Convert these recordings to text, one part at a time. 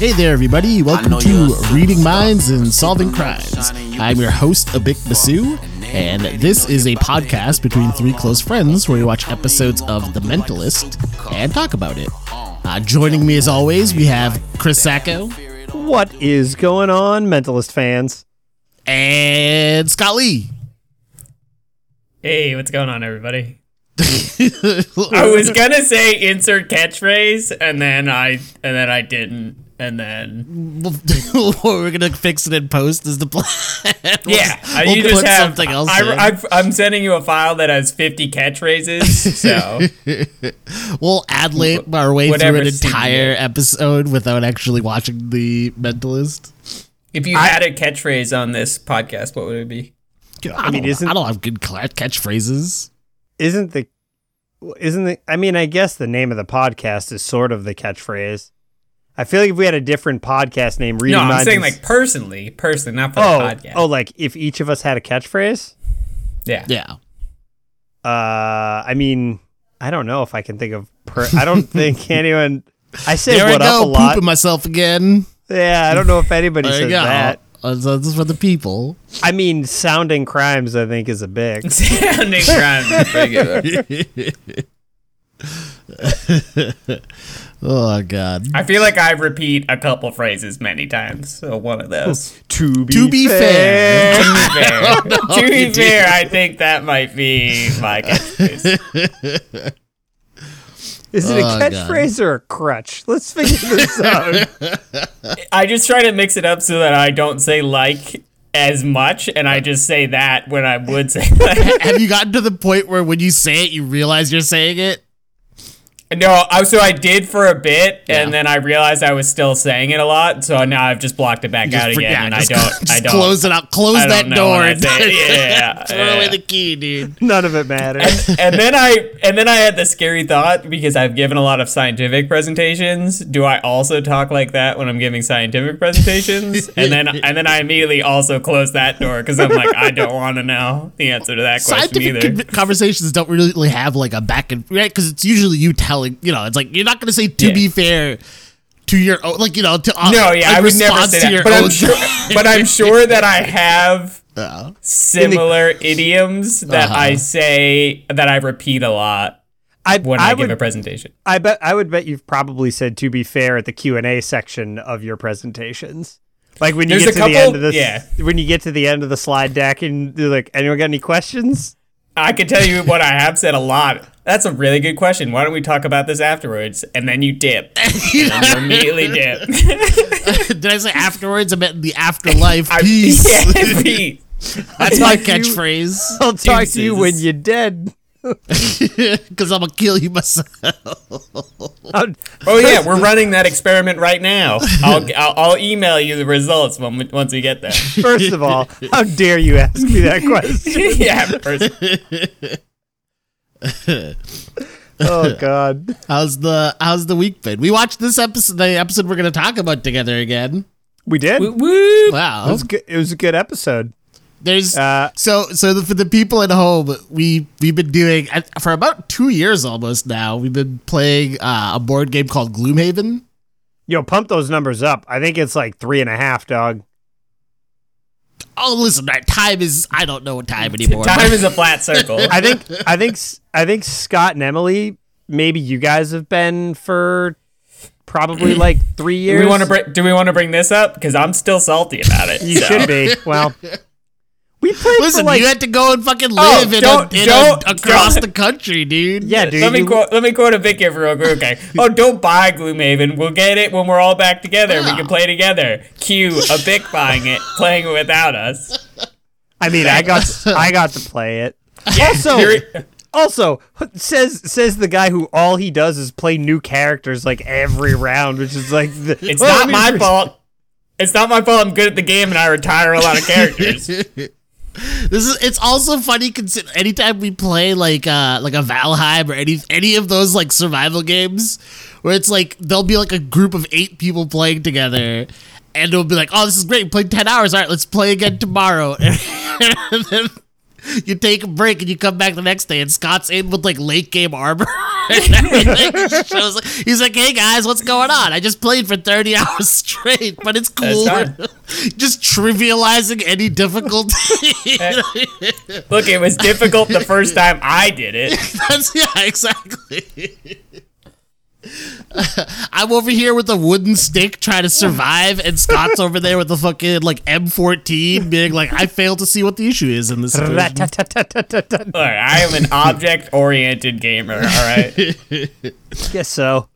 Hey there, everybody. Welcome to Reading Minds and Solving Crimes. I'm your host, Avik Basu, and this is a podcast between three close friends where we watch episodes of The Mentalist and talk about it. Uh, joining me, as always, we have Chris Sacco What is going on, Mentalist fans? and Scott Lee. Hey, what's going on, everybody? I was gonna say insert catchphrase, and then I and then I didn't, and then We're gonna fix it in post. Is the plan? yeah, uh, we'll you just put have something else. in. I, I, I'm sending you a file that has 50 catchphrases, so We'll ad lib our way through an entire episode without actually watching The Mentalist. if you had a catchphrase on this podcast, what would it be? I, mean, isn't- I don't have good catchphrases. Isn't the isn't the I mean, I guess the name of the podcast is sort of the catchphrase. I feel like if we had a different podcast name, reading No, I'm saying is- like personally, personally, not for oh the podcast. oh, like if each of us had a catchphrase. yeah. Yeah. Uh, I mean, I don't know if I can think of. Per- I don't think anyone. I say There I what up a go, lot. pooping myself again. Yeah, I don't know if anybody There you says go. that. Uh, this is for the people. I mean, sounding crimes. I think is a big. Sounding crime. Regular. Oh God. I feel like I repeat a couple phrases many times, so one of those. To be, To be fair. to be fair, to be fair, I think that might be my catchphrase. is it a Oh, God. catchphrase or a crutch? Let's figure this out. I just try to mix it up so that I don't say like as much, and I just say that when I would say like. have you gotten to the point where when you say it, you realize you're saying it? No, I, so I did for a bit, Yeah. and then I realized I was still saying it a lot, so now I've just blocked it back Just out again, yeah, and just, I don't. just I don't. close it out. Close that door. when I and say it. Yeah, throw away the key, dude. None of it matters. and then I and then I had the scary thought because I've given a lot of scientific presentations. Do I also talk like that when I'm giving scientific presentations? And then and then I immediately also close that door because I'm like I don't want to know the answer to that question Scientific either. conversations don't really have like a back and right because it's usually you telling. You know, it's like you're not going to say to Yeah. be fair to your own, like you know to uh, no, yeah, like, I would never say that. But I'm sure, but I'm sure that I have Yeah. similar idioms that Uh-huh. I say that I repeat a lot I, when I I, would give a presentation. I bet I would bet you've probably said to be fair at the Q and A section of your presentations. Like when you There's get to a the end of the yeah. when you get to the end of the slide deck and they're like, anyone got any questions? I can tell you what I have said a lot. That's a really good question. Why don't we talk about this afterwards? And then you dip. And you immediately dip. Did I say afterwards? I meant the afterlife. I- Peace. Yeah, peace. That's my you- catchphrase. I'll talk to you when you're dead. Because I'm gonna kill you myself. Oh yeah, we're running that experiment right now. I'll I'll, I'll email you the results when we, once we get there. First of all, how dare you ask me that question? yeah, first. Oh God. How's the How's the week been? We watched this episode, the episode we're gonna talk about together again. We did. It Woo! Wow. was good. It was a good episode. There's Uh, so so the, for the people at home, we we've been doing uh, for about two years almost now. We've been playing uh, a board game called Gloomhaven. Yo, pump those numbers up. I think it's like three and a half, dog. Oh, listen, that time is I don't know what time anymore. Time is a flat circle. I think I think I think Scott and Emily, maybe you guys have been for probably like three Do years. we want to bring? Do we want to bring this up? Because I'm still salty about it. You so. should be. Well, we played Listen, for like you had to go and fucking Oh, live in, don't- in a- don't- across don't- the country, dude. yeah, dude. Let me quote. Let me quote Avik here real quick. Okay. Oh, don't buy Gloomhaven. We'll get it when we're all back together. We can ah. play together. Cue Avik buying it, playing it without us. I mean, I got I got to play it. Also, You're- also says says the guy who all he does is play new characters like every round, which is like the, It's well, not I mean, my for- fault. It's not my fault. I'm good at the game and I retire a lot of characters. This is it's also funny consider anytime we play like uh like a Valheim or any any of those like survival games where it's like there'll be like a group of eight people playing together and it'll be like, Oh, this is great, we played ten hours, all right, let's play again tomorrow. And then you take a break and you come back the next day and Scott's in with like late game armor and everything. Shows- He's like, hey guys, what's going on? I just played for 30 hours straight, but it's cool. just trivializing any difficulty. Look, it was difficult the first time I did it. That's, yeah, exactly. I'm over here with a wooden stick trying to survive, and Scott's over there with the fucking like M14, being like, "I fail to see what the issue is in this." situation." Look, I am an object-oriented gamer. All right. Guess so.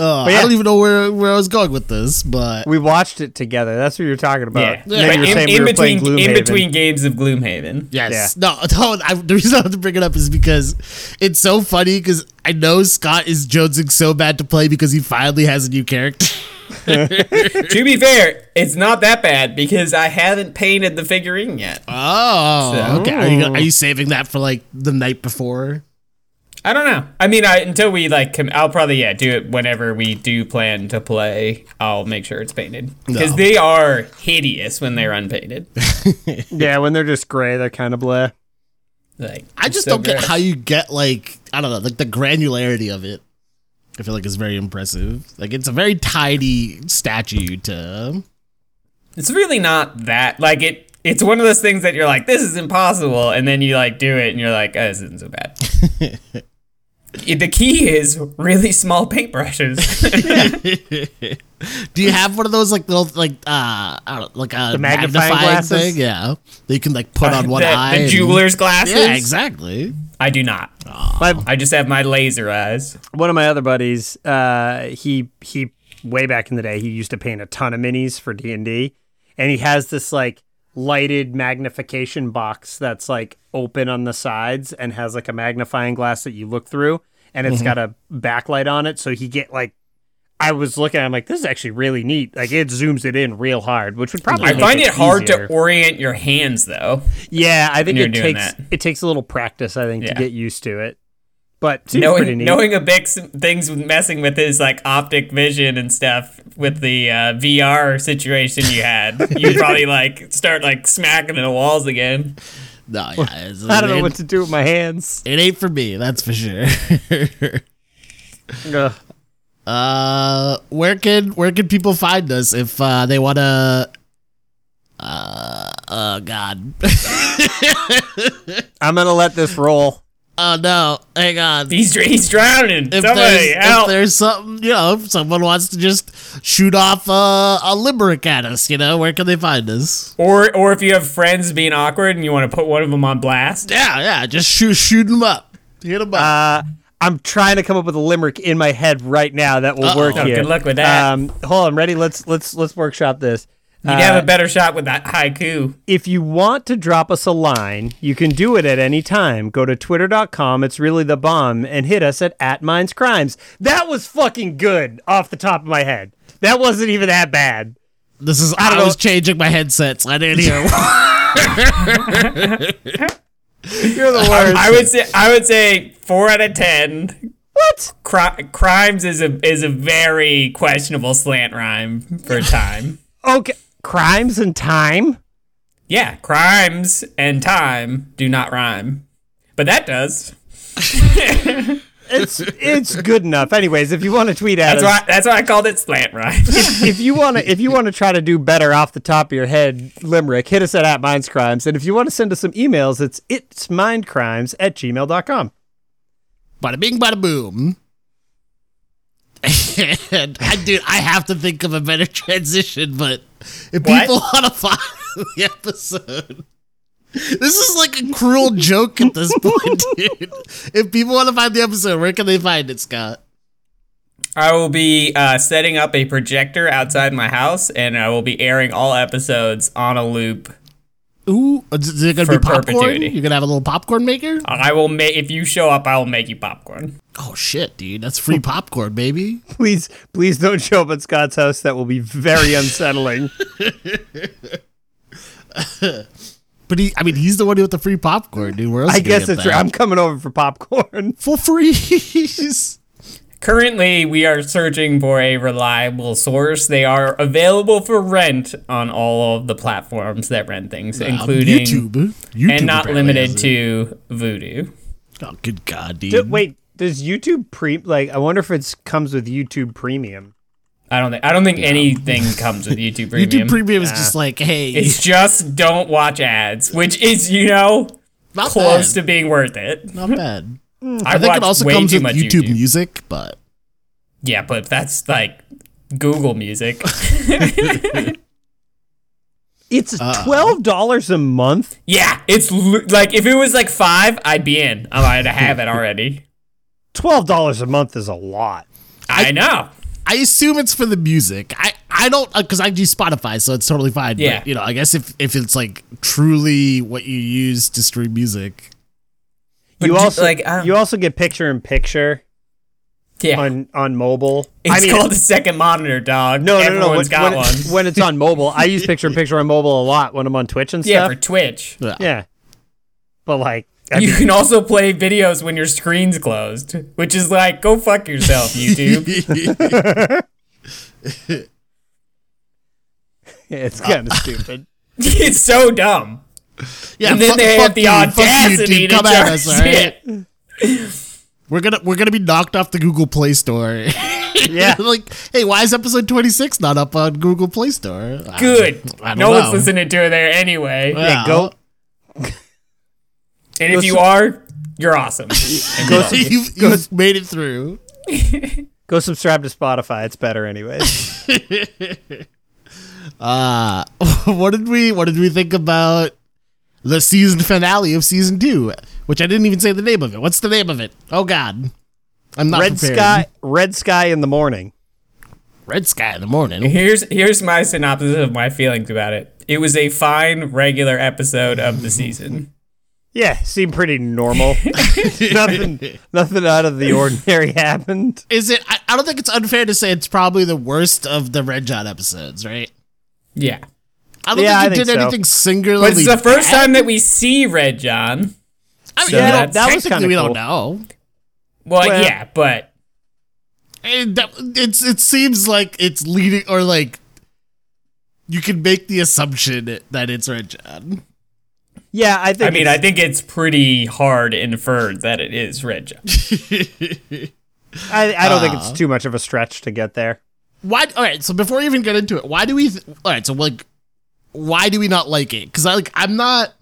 Uh, yeah. I don't even know where, where I was going with this, but We watched it together. That's what you're talking about. Yeah. And you were in, in we between in between games of Gloomhaven. yes, no, no. I, the reason I have to bring it up is because it's so funny because I know Scott is jonesing so bad to play because he finally has a new character. to be fair, it's not that bad because I haven't painted the figurine yet. Oh, So- okay. Are you, are you saving that for like the night before? I don't know. I mean, I until we like, com- I'll probably yeah do it whenever we do plan to play. I'll make sure it's painted because No. they are hideous when they're unpainted. Yeah, when they're just gray, they're kind of blah. Like I just so don't get how you get like I don't know like the granularity of it. I feel like it's very impressive. Like it's a very tidy statue to. It's really not that like it. It's one of those things that you're like, this is impossible, and then you like do it, and you're like, oh, this isn't so bad. Yeah, the key is really small paintbrushes. Do you have one of those like little like uh I don't know, like a magnifying magnifying, glasses? thing? Yeah, that you can like put on one the, eye. the and- jeweler's glasses. Yeah, exactly. I do not. My, I just have my laser eyes. one of my other buddies, uh, he he way back in the day, he used to paint a ton of minis for D and D, and he has this like lighted magnification box that's like open on the sides and has like a magnifying glass that you look through, and it's mm-hmm. got a backlight on it, so he get like. I was looking, I'm like, this is actually really neat. Like it zooms it in real hard, which would probably I find it hard easier. to orient your hands though. Yeah, I think it takes that. it takes a little practice, I think, to get used to it. But it seems pretty knowing neat. knowing a big things with messing with his like optic vision and stuff with the uh, VR situation you had, you probably like start like smacking the walls again. No, yeah, it's, I don't know what to do with my hands. It ain't for me, that's for sure. Ugh. uh, where can where can people find us if uh, they want to? Uh, oh God. I'm gonna let this roll. Oh no, hang on. He's he's drowning. if Somebody there's, help! if there's something, you know, if someone wants to just shoot off uh, a limerick at us, you know, where can they find us? or or if you have friends being awkward and you want to put one of them on blast. Yeah, yeah, just shoot, shoot them up, hit them up. Uh, I'm trying to come up with a limerick in my head right now that will Uh-oh. work Oh, here. good luck with that. Um, hold on, ready? Let's let's let's workshop this. You'd Uh, have a better shot with that haiku. if you want to drop us a line, you can do it at any time. Go to twitter.com, it's really the bomb, and hit us at, at Minds Crimes. That was fucking good off the top of my head. That wasn't even that bad. this is I I, don't know. was changing my headsets. I didn't hear. You're the worst. I would say I would say four out of ten. what? Cri- crimes is a is a very questionable slant rhyme for time. Okay. Crimes and time? Yeah, crimes and time do not rhyme, but that does. It's it's good enough. Anyways, if you want to tweet at That's us, why that's why I called it slant rhyme. if you want to if you want to try to do better off the top of your head limerick hit us at, at mindscrimes and if you want to send us some emails it's it's mindcrimes at gmail.com bada bing, bada boom. and I do. I have to think of a better transition, but if What? people want to find the episode, this is like a cruel joke at this point, dude. If people want to find the episode, where can they find it, Scott? I will be uh, setting up a projector outside my house, and I will be airing all episodes on a loop. Ooh, uh, is it gonna be popcorn? perpetuity. You're gonna have a little popcorn maker? I will make if you show up, I will make you popcorn. Oh shit, dude, that's free popcorn, baby. please please don't show up at scott's house that will be very unsettling But he, I mean, he's the one with the free popcorn, dude. Where else? i guess get it's true that? i'm coming over for popcorn for free. Currently, we are searching for a reliable source. They are available for rent on all of the platforms that rent things, um, including YouTube. YouTube and not limited to Vudu. Oh, good God, dude. D- wait, does YouTube pre like? I wonder if it comes with YouTube Premium. I don't think I don't think anything comes with YouTube Premium. YouTube Premium is just like, hey, it's just don't watch ads, which is you know not close bad. to being worth it. Not bad. I, I think it also comes with much YouTube, Music, but Yeah, but that's like Google Music. It's Uh, twelve dollars a month. yeah, it's l- like if it was like five, I'd be in. I might have it already. Twelve dollars a month is a lot. I know. I assume it's for the music. I I don't because I do Spotify, so it's totally fine. Yeah. But, you know, I guess if if it's like truly what you use to stream music, But you also like, I don't- you also get picture in picture Yeah, on on mobile. it's I mean, called a second monitor, dog. no, no, no, no. When, Everyone's got when, one. when it's on mobile, I use picture in picture on mobile a lot when I'm on Twitch and yeah, stuff. for Twitch. yeah. yeah, but like, I You mean, can also play videos when your screen's closed, which is like, go fuck yourself, YouTube. it's kind of stupid. it's so dumb. Yeah, And then fu- they fuck have the you, fuck you, audacity dude. to come at us, all right? it. We're gonna we're gonna be knocked off the Google Play Store. Yeah. like, hey, why is episode twenty six not up on Google Play Store? Good. I don't no know. one's listening to it there anyway. Yeah, go And if you are, you're awesome. Go you see- are. you've, you've made it through. go subscribe to Spotify. It's better anyway. Uh what did we what did we think about the season finale of season two? Which I didn't even say the name of it. What's the name of it? Oh God, I'm not red prepared. sky, red sky in the morning. Red sky in the morning. Here's here's my synopsis of my feelings about it. It was a fine regular episode of the season. Yeah, seemed pretty normal. nothing, nothing out of the ordinary happened. Is it? I, I don't think it's unfair to say it's probably the worst of the Red John episodes, right? Yeah. I don't Yeah, think it think did so. anything singularly. But it's the first bad. time that we see Red John. I mean, so we don't- that- that was technically kinda we cool. don't know. Well, Well- yeah, but And that, it's it seems like it's leading or like you can make the assumption that it's Red John. Yeah, I think. I mean, it's- I think it's pretty hard inferred that it is Red John. I, I don't think Uh. it's too much of a stretch to get there. Why? All right. So before we even get into it, why do we? Th- all right. So like, why do we not like it? Because I like I'm not.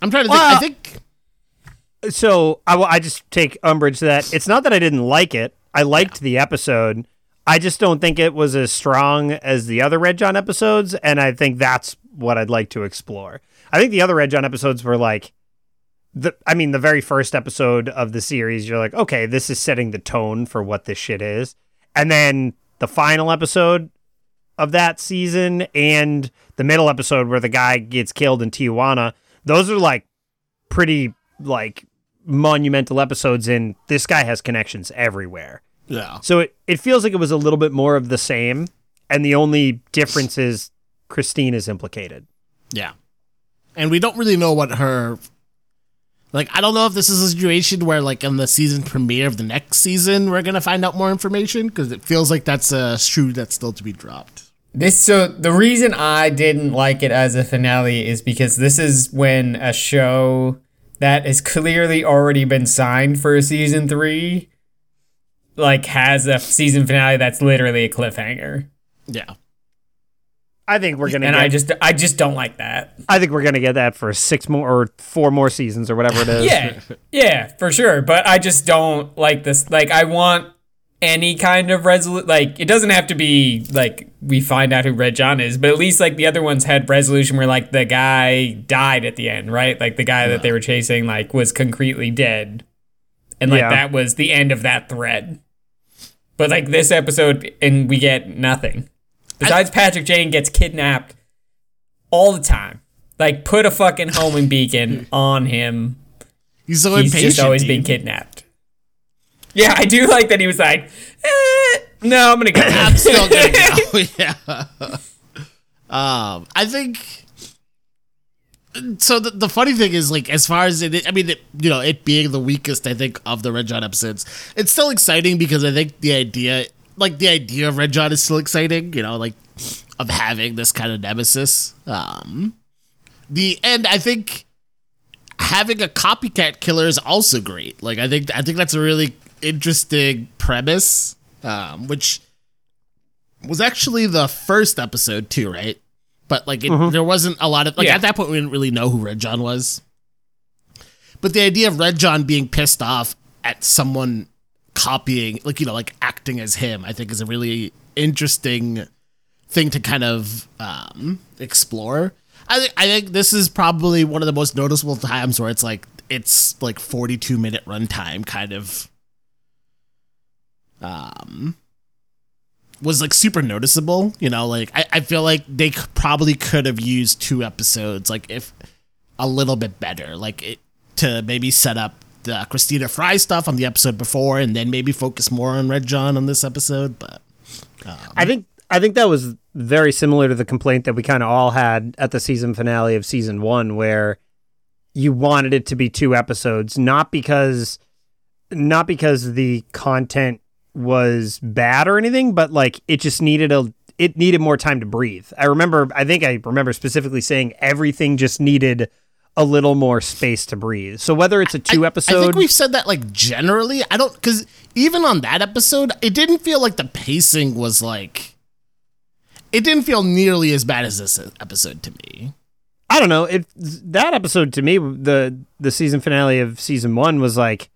I'm trying to think. I think So I, will- I just take umbrage that. It's not that I didn't like it. I liked the episode. I just don't think it was as strong as the other Red John episodes, and I think that's what I'd like to explore. I think the other Red John episodes were like the I mean the very first episode of the series you're like, "Okay, this is setting the tone for what this shit is." And then the final episode of that season and the middle episode where the guy gets killed in Tijuana, those are like pretty like monumental episodes and this guy has connections everywhere. yeah. So it, it feels like it was a little bit more of the same and the only difference is Christine is implicated. Yeah. And we don't really know what her like I don't know if this is a situation where like in the season premiere of the next season we're going to find out more information because it feels like that's a shoe that's still to be dropped. This so the reason I didn't like it as a finale is because this is when a show that has clearly already been signed for a season three, like has a season finale that's literally a cliffhanger, Yeah. I think we're gonna and get, I just I just don't like that. I think we're gonna get that for six more or four more seasons or whatever it is. Yeah, yeah, for sure. But I just don't like this. Like I want any kind of resolution. Like it doesn't have to be like we find out who Red John is, but at least like the other ones had resolution where like the guy died at the end, right? Like the guy that they were chasing like was concretely dead, and like Yeah. that was the end of that thread. But like this episode, and we get nothing. Besides, Patrick Jane gets kidnapped all the time. Like put a fucking homing beacon on him He's so he's impatient. just always dude. being kidnapped. Yeah, I do like that he was like, eh, no, I'm gonna go. I'm still gonna go. yeah. Um, I think so the, the funny thing is like as far as it i mean it, you know it being the weakest i think of the red john episodes it's still exciting because i think the idea like the idea of red john is still exciting you know like of having this kind of nemesis um the and i think having a copycat killer is also great like i think i think that's a really interesting premise um which was actually the first episode too right but like it, there wasn't a lot of like Yeah. at that point we didn't really know who Red John was. But the idea of Red John being pissed off at someone copying, like you know, like acting as him, I think is a really interesting thing to kind of um, explore. I think I think this is probably one of the most noticeable times where it's like it's like forty two minute runtime kind of um was like super noticeable. You know, like I, I feel like they probably could have used two episodes, like if a little bit better, like it to maybe set up the Christina Fry stuff on the episode before, and then maybe focus more on Red John on this episode. But I think I think that was very similar to the complaint that we kind of all had at the season finale of season one, where you wanted it to be two episodes, not because not because the content was bad or anything, but like it just needed a it needed more time to breathe. I remember I think I remember specifically saying everything just needed a little more space to breathe. So whether it's a two I episode I think we've said that like generally. I don't because even on that episode, it didn't feel like the pacing was like. It didn't feel nearly as bad as this episode to me. I don't know. It that episode to me, the the season finale of season one was like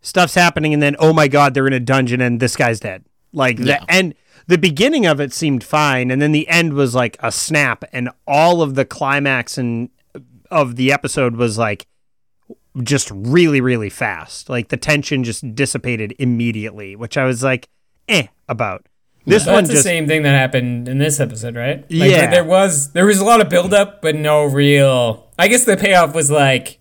stuff's happening, and then oh my god, they're in a dungeon and this guy's dead. Like Yeah. the and the beginning of it seemed fine, and then the end was like a snap, and all of the climax and of the episode was like just really really fast. Like the tension just dissipated immediately, which I was like, eh about. This That's one the just same thing that happened in this episode, right? Like, Yeah. There was there was a lot of buildup, but no real. I guess the payoff was like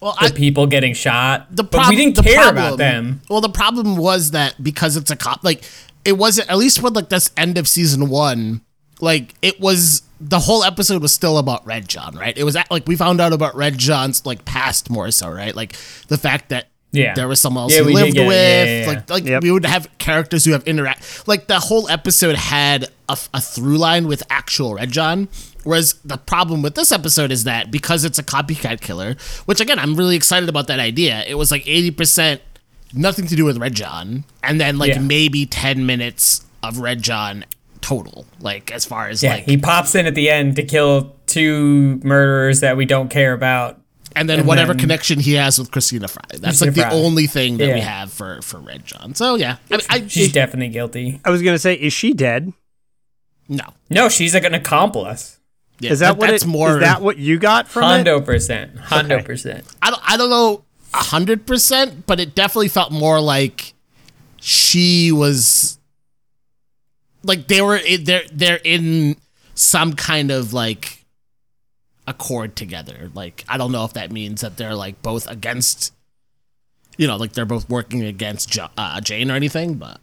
Well, the I, people getting shot, the but problem, we didn't the care problem- about them. Well, the problem was that because it's a cop, like it wasn't at least with like this end of season one, like it was the whole episode was still about Red John, right? It was at, like we found out about Red John's like past more so, right? Like the fact that Yeah. there was someone else Yeah, he we lived with, Yeah, yeah, yeah. like like Yep. we would have characters who have interact. Like the whole episode had a through line with actual Red John. Whereas the problem with this episode is that because it's a copycat killer, which again I'm really excited about that idea. It was like eighty percent nothing to do with Red John, and then like Yeah. maybe ten minutes of Red John total. Like as far as Yeah, like, he pops in at the end to kill two murderers that we don't care about. And then and whatever then- connection he has with Christina Fry. That's like the Fry. only thing that we have for for Red John. So yeah, I, mean, I She's definitely guilty. I was gonna say, is she dead? no. No, she's like an accomplice. Yeah, Is that, what that's it, more? Is that what you got from it? Hondo percent. Hondo Okay. percent. I don't, I don't know a hundred percent, but it definitely felt more like she was like they were they're they're in some kind of like accord together. Like I don't know if that means that they're like both against, you know, like they're both working against jo- uh, Jane or anything. But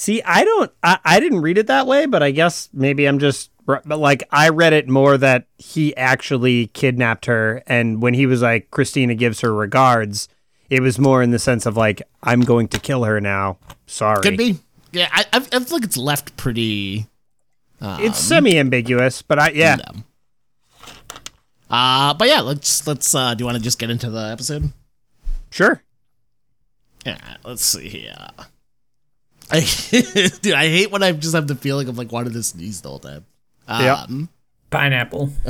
See, I don't. I, I didn't read it that way, but I guess maybe I'm just. But like, I read it more that he actually kidnapped her, and when he was like, "Christina gives her regards," it was more in the sense of like, "I'm going to kill her now." Sorry, could be. Yeah, I, I feel like it's left pretty. It's semi ambiguous, but I yeah. No. Uh, but yeah, let's let's. uh Do you want to just get into the episode? Sure. Yeah, let's see here. I, dude, I hate when I just have the feeling of like wanting to sneeze the whole time. Yep. Um, Pineapple.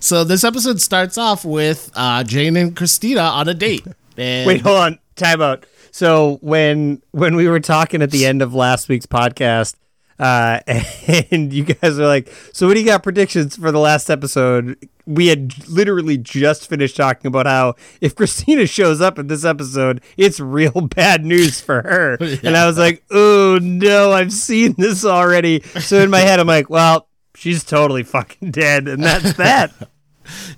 So this episode starts off with uh, Jane and Christina on a date. And Wait, hold on. Time out. So when when we were talking at the end of last week's podcast, uh, and you guys are like, "So what do you got predictions for the last episode?" We had literally just finished talking about how if Christina shows up in this episode, it's real bad news for her. And I was like, "Oh no, I've seen this already." So in my head, I'm like, "Well." She's totally fucking dead, and that's that.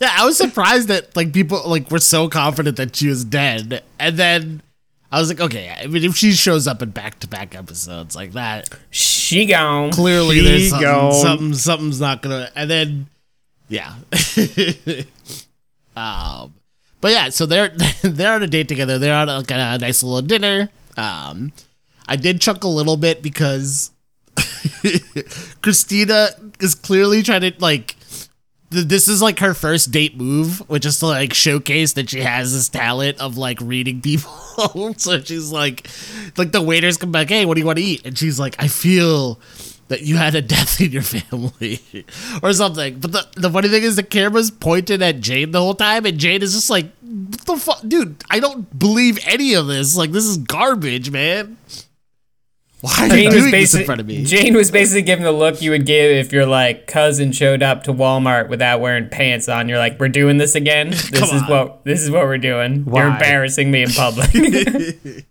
yeah, I was surprised that like people like were so confident that she was dead, and then I was like, okay, I mean, if she shows up in back to back episodes like that, She gone. clearly She there's something, gone. something something's not gonna and then Yeah. um, but yeah, so they're they're on a date together. They're on a, like a nice little dinner. Um, I did chuck a little bit because Christina is clearly trying to like. Th- This is like her first date move, which is to like showcase that she has this talent of like reading people. so she's like, like the waiters come back, hey, what do you want to eat? And she's like, I feel that you had a death in your family or something. But the, the funny thing is the camera's pointed at Jane the whole time and Jane is just like, what the fuck? Dude, I don't believe any of this. Like, this is garbage, man. Why are you Jane was, doing this in front of me? Jane was basically giving the look you would give if your like cousin showed up to Walmart without wearing pants on. You're like, "We're doing this again. This Come is on. what this is what we're doing. Why? You're embarrassing me in public."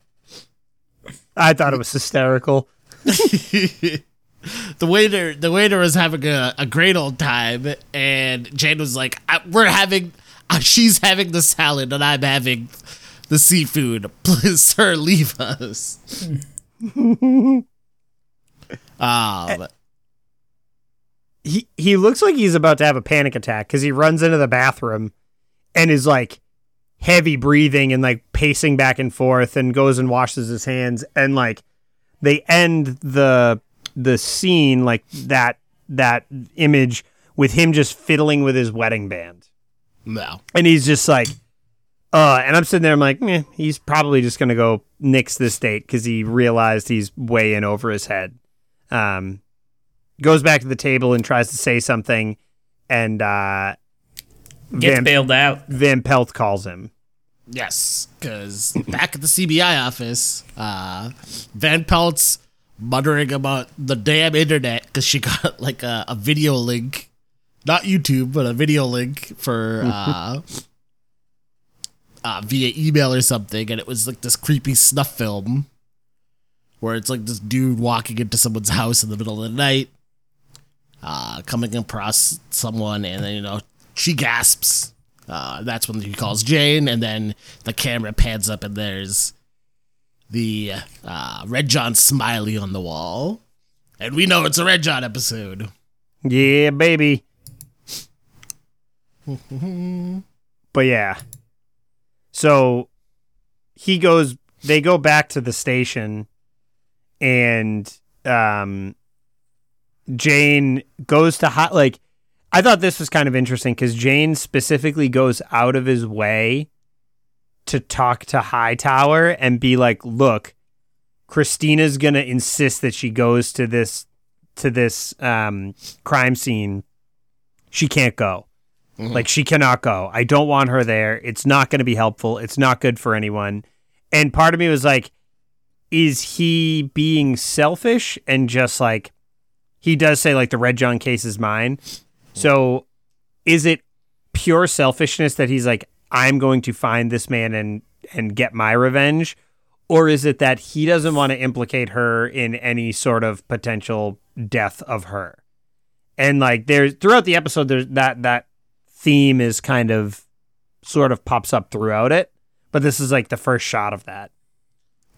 I thought it was hysterical. the waiter the waiter was having a, a great old time and jane was like I, we're having uh, she's having the salad and i'm having the seafood please sir leave us um he he looks like he's about to have a panic attack because he runs into the bathroom and is like heavy breathing and like pacing back and forth and goes and washes his hands and like they end the the scene like that that image with him just fiddling with his wedding band. No and he's just like uh and i'm sitting there i'm like eh, he's probably just gonna go nix this date because he realized he's way in over his head um goes back to the table and tries to say something and uh Gets Van, bailed out. Van Pelt calls him yes because back at the cbi office uh van pelt's muttering about the damn internet because she got like a, a video link not youtube but a video link for uh uh, via email or something, and it was like this creepy snuff film where it's like this dude walking into someone's house in the middle of the night, uh, coming across someone, and then you know she gasps. Uh, that's when he calls Jane, and then the camera pans up, and there's the uh, Red John smiley on the wall, and we know it's a Red John episode. yeah baby but yeah so he goes they go back to the station and um Jane goes to hot like I thought this was kind of interesting because Jane specifically goes out of his way to talk to Hightower and be like, look, Christina's gonna insist that she goes to this to this um crime scene. She can't go. Mm-hmm. Like she cannot go. I don't want her there. It's not going to be helpful. It's not good for anyone. And part of me was like, is he being selfish and just like he does say like the Red John case is mine. So is it pure selfishness that he's like, I'm going to find this man and and get my revenge? Or is it that he doesn't want to implicate her in any sort of potential death of her? And like there's throughout the episode there's that that theme is kind of sort of pops up throughout it. But this is like the first shot of that.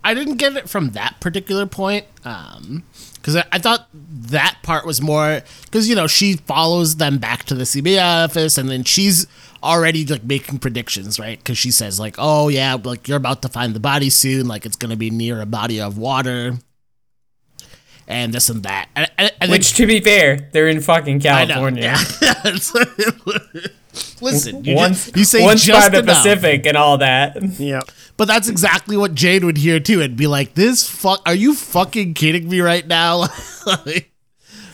I didn't get it from that particular point, um, because I, I thought that part was more because you know she follows them back to the CBI office, and then she's already like making predictions, right? Because she says like, "Oh yeah, like you're about to find the body soon, like it's gonna be near a body of water." And this and that, and, and, and then- Which, to be fair, they're in fucking California. yeah. Listen, you, Once, just, you say once by just the enough. Pacific and all that. Yeah. But that's exactly what Jane would hear too, and be like, "This fuck, are you fucking kidding me right now?" like,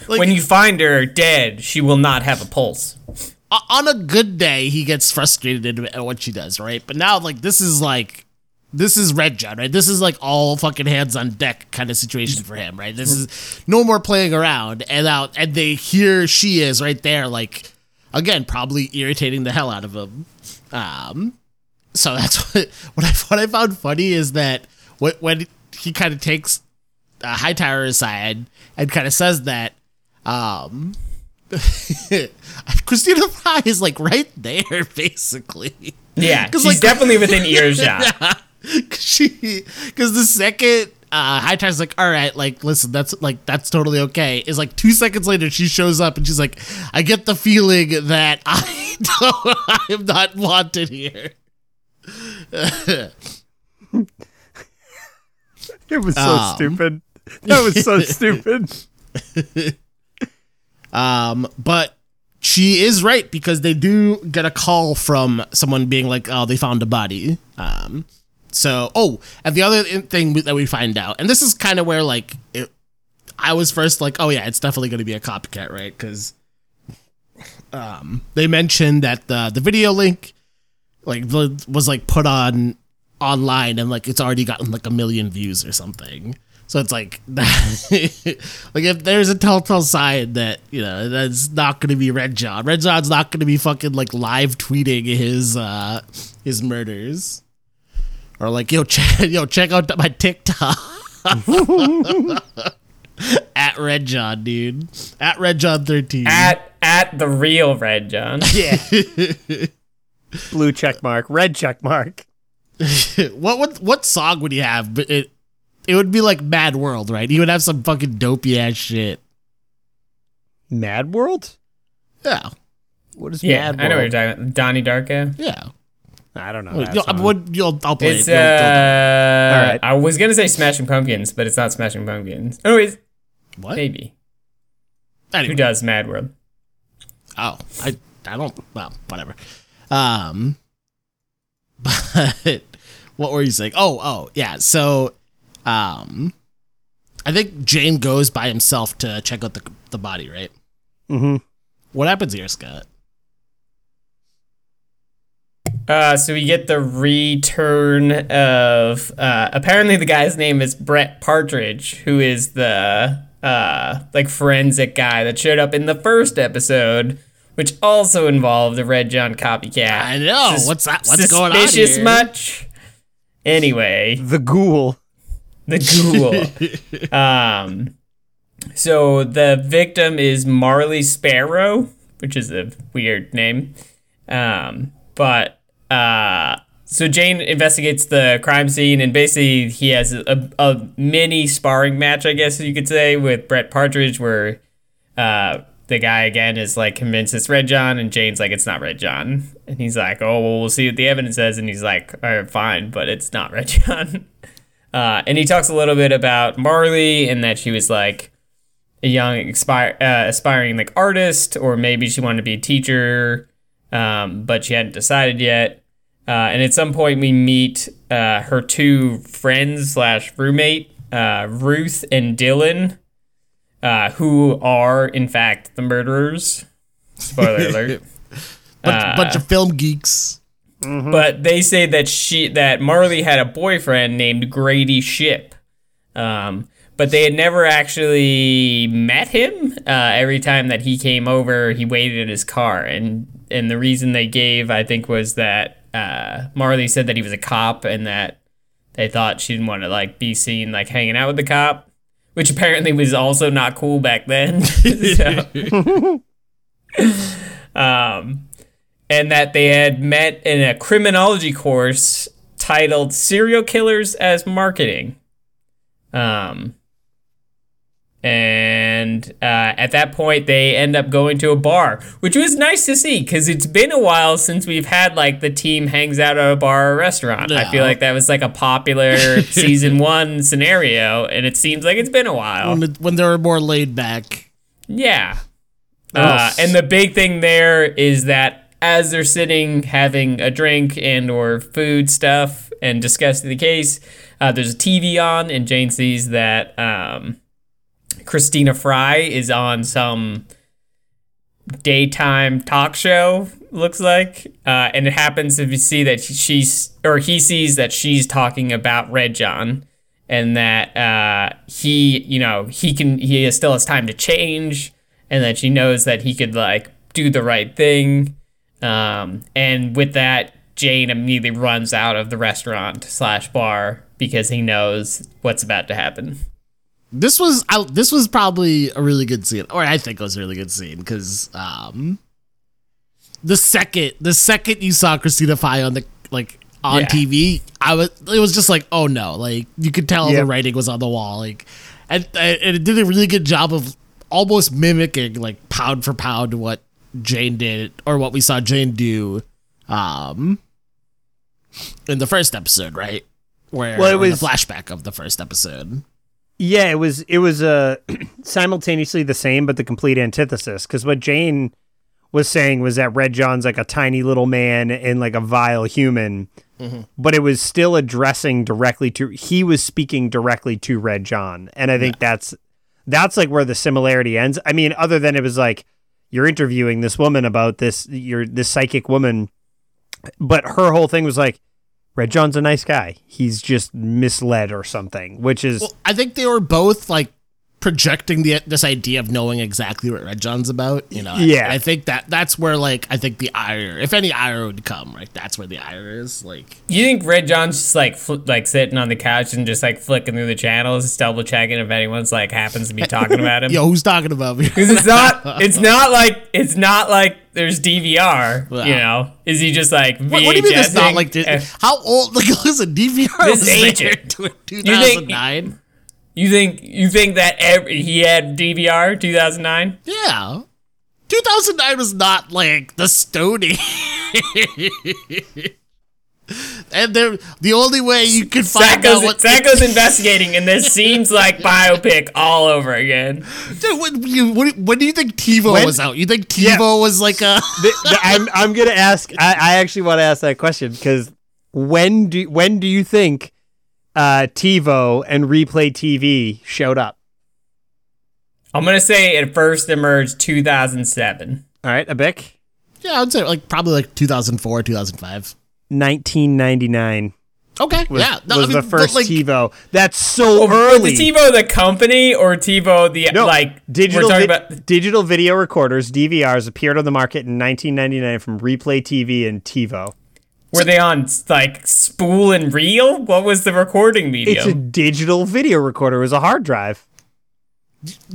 like, When you find her dead, she will not have a pulse. on a good day, he gets frustrated at what she does, right? But now, like, this is like, this is Red John, right? This is like all fucking hands on deck kind of situation for him, right? This is no more playing around, and out and they here she is right there, like, again, probably irritating the hell out of him. Um, so that's what what I what I found funny is that when when he kind of takes uh, Hightower aside and kind of says that, um, Christina Fry is like right there, basically. Yeah, 'Cause, she's like- definitely within earshot. Cause she, because the second uh, Hightower's like, all right, like, listen, that's like, that's totally okay. Is like two seconds later, she shows up and she's like, I get the feeling that I don't, I am not wanted here. It was so Um. stupid. That was so stupid. Um, but she is right because they do get a call from someone being like, "Oh, they found a body." Um, so oh, and the other thing that we find out, and this is kind of where like it, I was first like, "Oh yeah, it's definitely going to be a copycat, right?" Because um, they mentioned that the the video link like was like put on online and like it's already gotten like a million views or something. So it's like like if there's a telltale sign that you know that's not going to be Red John. Red John's not going to be fucking like live tweeting his uh his murders or like yo check yo check out my TikTok at Red John, dude. At Red John thirteen. At at the real Red John. Yeah. Blue check mark, red check mark. what what what song would he have? But it it would be like Mad World, right? He would have some fucking dopey ass shit. Mad World? Yeah, What is Yeah, Mad World? I know what you're talking about. Donnie Darko. yeah. I don't know. You'll- that you'll- song. what- you'll- I'll play It's it. You'll- you'll- uh, Alright. I was gonna say Smashing Pumpkins, but it's not Smashing Pumpkins. Anyways, what? maybe. Anyway. Who does Mad World? Oh, I I don't. Well, whatever. Um, but what were you saying? Oh, oh, yeah. So, um, I think Jane goes by himself to check out the the body, right? Mm-hmm. What happens here, Scott? Uh, so we get the return of uh, apparently the guy's name is Brett Partridge, who is the uh, like forensic guy that showed up in the first episode, which also involved the Red John copycat. I know. Sus- what's that? What's going on Suspicious here? much? Anyway, The Ghoul. the ghoul. um, so the victim is Marley Sparrow, which is a weird name. Um, but uh, so Jane investigates the crime scene, and basically he has a, a mini sparring match, I guess you could say, with Brett Partridge, where uh, the guy again is like convinced it's Red John, and Jane's like it's not Red John, and he's like, oh well, we'll see what the evidence says, and he's like, all right, fine, but it's not Red John. Uh, and he talks a little bit about Marley and that she was like a young uh, aspiring like artist, or maybe she wanted to be a teacher, um, but she hadn't decided yet. Uh, and at some point, we meet uh, her two friends slash roommate, uh, Ruth and Dylan, uh, who are in fact the murderers. Spoiler alert. Bunch, Uh, bunch of film geeks. But they say that she that Marley had a boyfriend named Grady Ship. Um, but they had never actually met him. Uh, every time that he came over, he waited in his car, and and the reason they gave, I think, was that uh, Marley said that he was a cop, and that they thought she didn't want to like be seen like hanging out with the cop, which apparently was also not cool back then. Um, and that they had met in a criminology course titled "Serial Killers as Marketing." Um, and uh, at that point, they end up going to a bar, which was nice to see because it's been a while since we've had like the team hangs out at a bar or restaurant. I feel like that was like a popular season one scenario, and it seems like it's been a while. When, when they were more laid back. Yeah. Uh, and the big thing there is that as they're sitting having a drink and or food stuff and discussing the case, uh, there's a TV on and Jane sees that um, Christina Fry is on some daytime talk show looks like. Uh, and it happens to see that she's or he sees that she's talking about red john and that uh, he you know he can he still has time to change and that she knows that he could like do the right thing. Um, and with that jane immediately runs out of the restaurant slash bar because he knows what's about to happen This was I, this was probably a really good scene, or I think it was a really good scene because um, the second the second you saw Christina Fry on the like on Yeah. TV, I was it was just like oh no, like you could tell the writing was on the wall, like and and it did a really good job of almost mimicking like pound for pound what Jane did or what we saw Jane do, um, in the first episode, right? Where Well, it or the was- flashback of the first episode. Yeah, it was it was uh, simultaneously the same but the complete antithesis. Because what Jane was saying was that Red John's like a tiny little man and like a vile human, but it was still addressing directly to. He was speaking directly to Red John, and I think that's that's like where the similarity ends. I mean, other than it was like you're interviewing this woman about this, you're this psychic woman, but her whole thing was like. Red John's a nice guy. He's just misled or something, which is Well, I think they were both like projecting the this idea of knowing exactly what Red John's about. You know, Yeah. I, think that that's where like I think the ire, if any ire would come, right? That's where the ire is. Like, You think Red John's just like fl- like sitting on the couch and just like flicking through the channels, just double checking if anyone's like happens to be talking about him? yo, who's talking about me? Because it's not, it's not like it's not like there's DVR. You know, is he just like VHS? What, what do you mean it's not like? How old? Like, listen, DVR This was there ancient. in 2009. You think you think that every, he had DVR 2009? Yeah. 2009 was not like the Stony. and there, the only way you could find out Sacco's, what Sacco's investigating, and this seems like biopic all over again. Dude, when, you, when, when do you think TiVo When- was out? You think Yeah. TiVo was like a? the, the, I'm I'm gonna ask. I, I actually want to ask that question because when do when do you think uh, TiVo and Replay TV showed up? I'm gonna say it first emerged 2007. All right, a Avik, yeah, I'd say like probably like 2004, 2005. 1999 Okay, was, yeah, no, was I mean, the first like, TiVo. That's so Was early. it TiVo the company or TiVo the no, like digital We're vi- about digital video recorders (DVRs) appeared on the market in 1999 from Replay TV and TiVo. Were they on like spool and reel? What was the recording medium? It's a digital video recorder. It was a hard drive.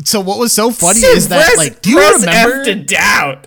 So what was so funny is that Press- like, do you remember? F to doubt?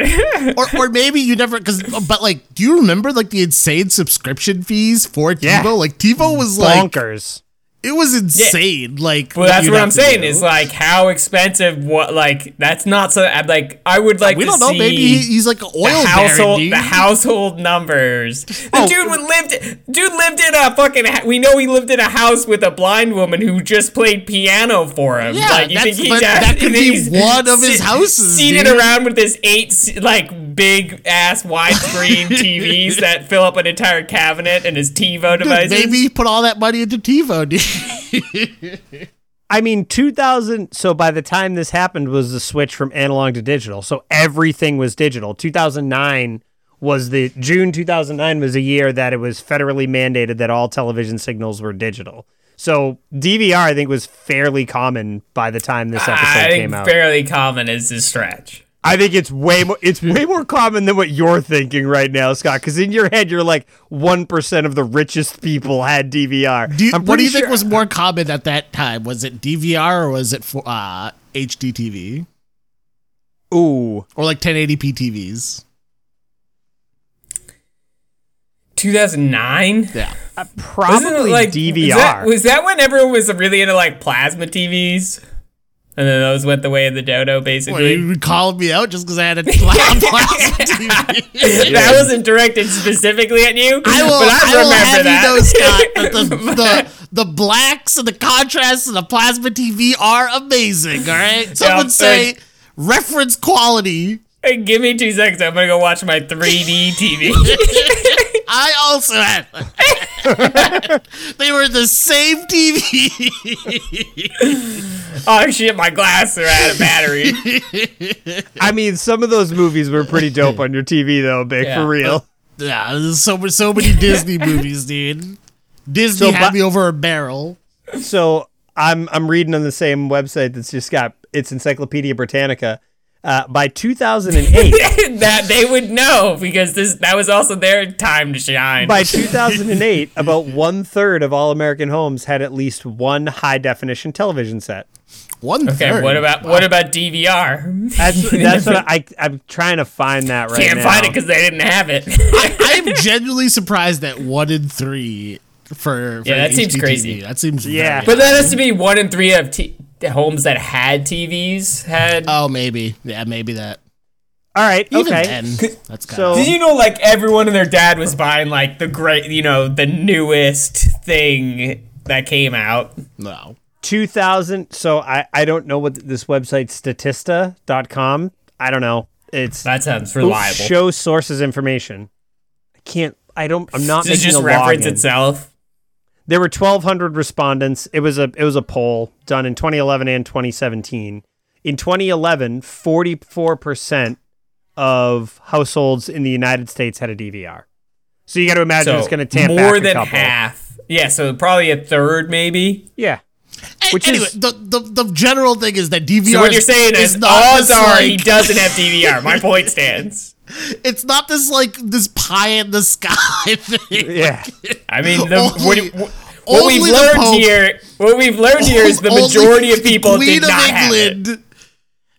or, or maybe you never because uh, but like do you remember like the insane subscription fees for TiVo Yeah. like TiVo was like Bonkers. It was insane like Well, that's what I'm saying. do. Is like how expensive. What like that's not so. I'm like I would like we don't know maybe he, he's like an oil the household baron, the household numbers. The Oh. dude lived dude lived in a fucking. We know he lived in a house with a blind woman who just played piano for him. Yeah, like you think he's that could be one of his se- houses, seated dude. around with this eight like big ass widescreen TVs that fill up an entire cabinet and his TiVo Dude, devices. maybe he put all that money into TiVo dude I mean, 2000. So by the time this happened, was the switch from analog to digital. So everything was digital. 2009 was the June 2009 was a year that it was federally mandated that all television signals were digital. So DVR, I think, was fairly common by the time this episode I think came out. fairly common is the stretch. I think it's way more. It's way more common than what you're thinking right now, Scott. Because in your head, you're like one percent of the richest people had DVR. Do you, what do pretty you think was more common at that time? Was it DVR or was it for uh, HDTV Ooh, or like 1080p TVs? 2009. Yeah, probably like DVR. Was that, was that when everyone was really into like plasma TVs? And then those went the way of the dodo, What, basically. you called me out just because I had a plasma TV. That wasn't directed specifically at you, I will, but I, I will remember have that. you know, Scott, that the, the, the blacks and the contrasts and the plasma TV are amazing, all right? Some Yeah, would say thanks. reference quality. Hey, give me two seconds. I'm gonna go watch my 3D TV. I also had They were the same TV. Oh shit, my glasses are out of battery. I mean, some of those movies were pretty dope on your TV, though, Big, Yeah. for real. yeah, there's so, so many Disney movies, dude. Disney So, had but- me over a barrel. So I'm I'm reading on the same website that's just got it's Encyclopedia Britannica. Uh, by 2008, that they would know because this that was also their time to shine. by 2008, about one third of all American homes had at least one high definition television set. One okay, third. what about what about DVR? That's that's what I I'm trying to find that right Can't now. find it because they didn't have it. I am genuinely surprised that one in three for, for Yeah, that seems crazy. That seems Yeah. very But that has to be one in three of t- homes that had TVs had. Oh, maybe. Yeah, maybe that. All right. Even okay. then, that's kind So- of. Did you know like everyone and their dad was buying like the great, you know, the newest thing that came out? No. 2000 so I I don't know what this website statista.com. I don't know. It's That sounds reliable. show sources information. I can't I don't I'm not Does it just a reference login. itself? There were 1200 respondents. It was a it was a poll done in 2011 and 2017. In 2011, 44% of households in the United States had a DVR. So you got to imagine So it's going to tamp more back than couple. half. Yeah, so probably a third, maybe. Yeah. Which anyway, is- the, the the general thing is that DVR. So what is- you're saying is is, not odds are like, he doesn't have DVR. My point stands. It's not this like this pie in the sky thing. Yeah. I mean, the, Only- what, what, we've learned Pope- here, what we've learned here is the majority of people Queen did of not have it. England,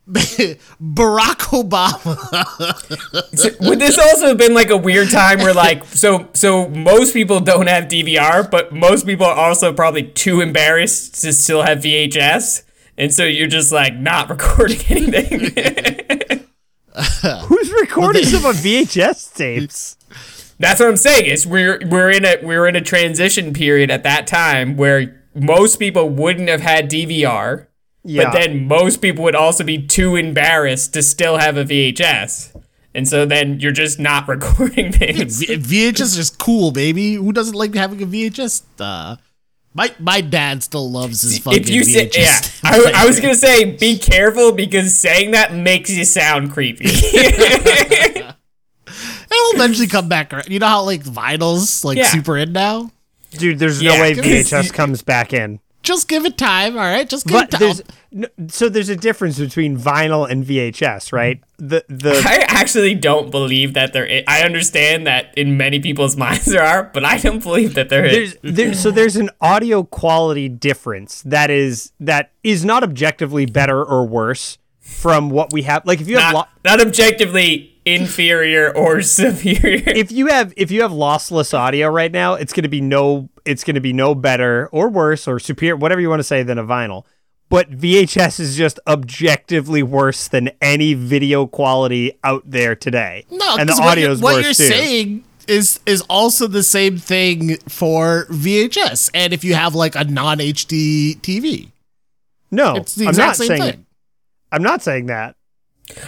Barack Obama. So, would this also have been like a weird time where like so so most people don't have DVR, but most people are also probably too embarrassed to still have VHS, and so you're just like not recording anything. Who's recording some of VHS tapes? That's what I'm saying. Is we're we're in a we're in a transition period at that time where most people wouldn't have had DVR, Yeah. but then most people would also be too embarrassed to still have a VHS. And so then you're just not recording things. V- VHS is cool, baby. Who doesn't like having a VHS? Uh, my my dad still loves his fucking if you say, VHS. yeah, I, I was gonna say, be careful because saying that makes you sound creepy. It'll eventually come back. around. You know how like vinyls like Yeah. super in now. Dude, there's Yeah, no way VHS comes back in. Just give it time, all right. Just give But it time. So there's a difference between vinyl and VHS, right? The the I actually don't believe that there. Is. I understand that in many people's minds there are, but I don't believe that there is. there's there, so there's an audio quality difference that is that is not objectively better or worse from what we have. Like if you have lo- Not, not objectively inferior or superior. if you have if you have lossless audio right now, it's going to be no it's going to be no better or worse or superior whatever you want to say than a vinyl. But VHS is just objectively worse than any video quality out there today. no, and the what audio you're- is what you're too. saying is is also the same thing for VHS. And if you have like a non HD TV, no, it's the I'm exact not same saying thing. I'm not saying that.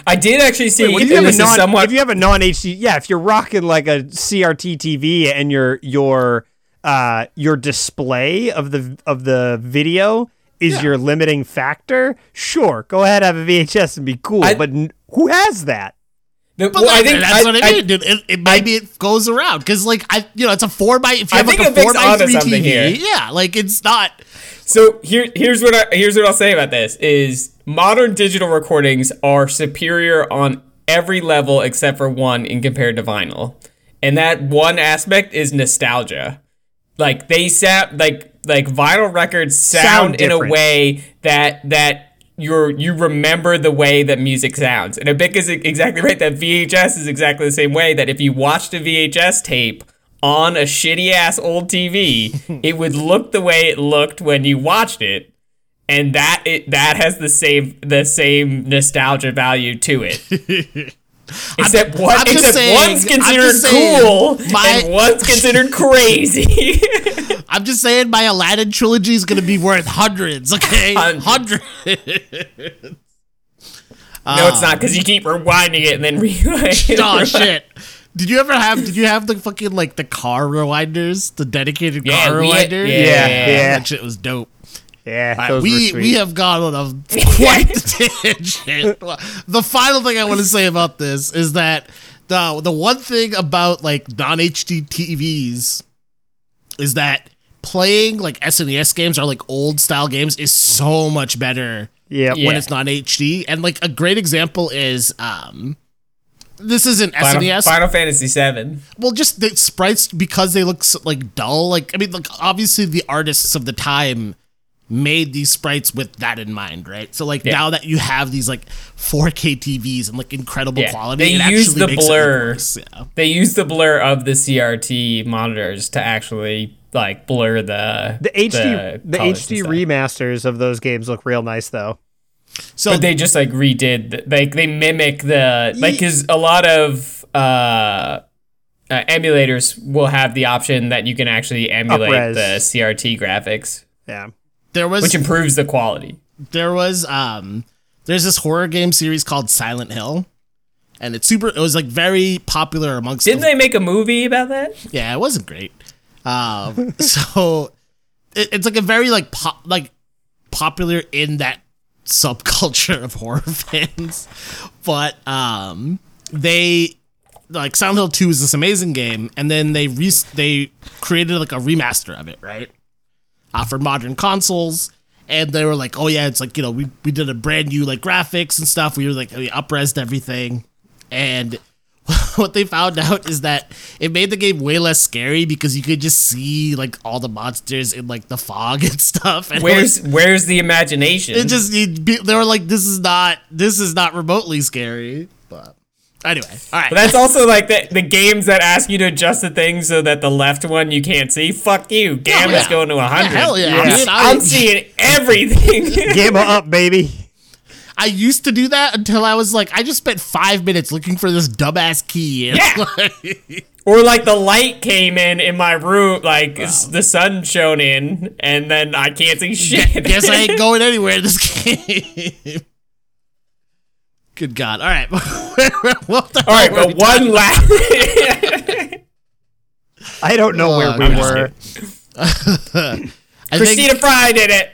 I did actually see. If you, have a non, somewhat. if you have a non HD, yeah, if you're rocking like a CRT TV and your your uh your display of the of the video is Yeah. your limiting factor, sure, go ahead have a VHS and be cool. I- but n- who has that? the- But well, I think that's I- what I, I- mean. dude. It, it, maybe it goes around because, like, I you know, it's a four by if you I have like a four by three TV, here. yeah, like it's not. So here, here's what I, here's what I'll say about this: is modern digital recordings are superior on every level except for one in compared to vinyl, and that one aspect is nostalgia. Like they sound like like vinyl records sound, Sound in a way that that you're you remember the way that music sounds, and Avik is exactly right. That VHS is exactly the same way. That if you watched a VHS tape on a shitty ass old TV, it would look the way it looked when you watched it, and that it that has the same the same nostalgia value to it. Except one, I'm just except saying- one's considered just saying, cool my- and one's considered crazy. I'm just saying, my Aladdin trilogy is gonna be worth hundreds. Okay, Hundreds. hundreds. no, it's ah. not because you keep rewinding it and then rewinding. oh shit. Did you ever have? Did you have the fucking like the car rewinders, the dedicated Yeah, car we had- rewinder? yeah, Yeah, yeah. that shit was dope. Yeah, All right, those were we sweet. we have gone on a quite the tangent. The final thing I want to say about this is that the the one thing about like non HD TVs is that playing like SNES games or like old style games is so much better Yep. Yeah. when it's non HD. And like a great example is um this isn't Final, SNES. Final Fantasy VII. Well, just the sprites because they look so, like dull. Like I mean, like obviously the artists of the time made these sprites with that in mind, right? So like Yeah. now that you have these like 4K TVs and like incredible Yeah. quality, They it use actually the makes it blur. worse, yeah. They use the blur of the CRT monitors to actually like blur the The HD the, colors and HD remasters of those games look real nice though. So But they just like redid, the- like they mimic the like because a lot of uh, uh, emulators will have the option that you can actually emulate Up-res. the CRT graphics, Yeah. There was which improves the quality. there was um there's this horror game series called Silent Hill. And it's super it was like very popular amongst Didn't the- they make a movie about that? Yeah, it wasn't great. Um, so it, it's like a very like pop, like popular in that subculture of horror fans, but um, they like Silent Hill Two is this amazing game, and then they re- they created like a remaster of it, right? Uh, for modern consoles. And they were like, "Oh yeah, it's like you know we, we did a brand new like graphics and stuff. We were like we upresed everything, and what they found out is that it made the game way less scary because you could just see like all the monsters in like the fog and stuff. And Where's where's the imagination? it just be, they were like this is not this is not remotely scary. But anyway, all right. But that's also like the, the games that ask you to adjust the thing so that the left one you can't see. Fuck you. Oh, Gamma's yeah. going to 100. Yeah, hell yeah. Yeah. I, mean, I, I'm seeing everything. Gamma up, baby. I used to do that until I was like, I just spent five minutes looking for this dumbass key. Yeah. like- or like the light came in in my room, like it's the sun shone in, and then I can't see shit. guess I ain't going anywhere in this game. Good God! All right, what the All right, hell were we but one last. I don't know where Oh, we I'm were. I Kristina think, Frye did it.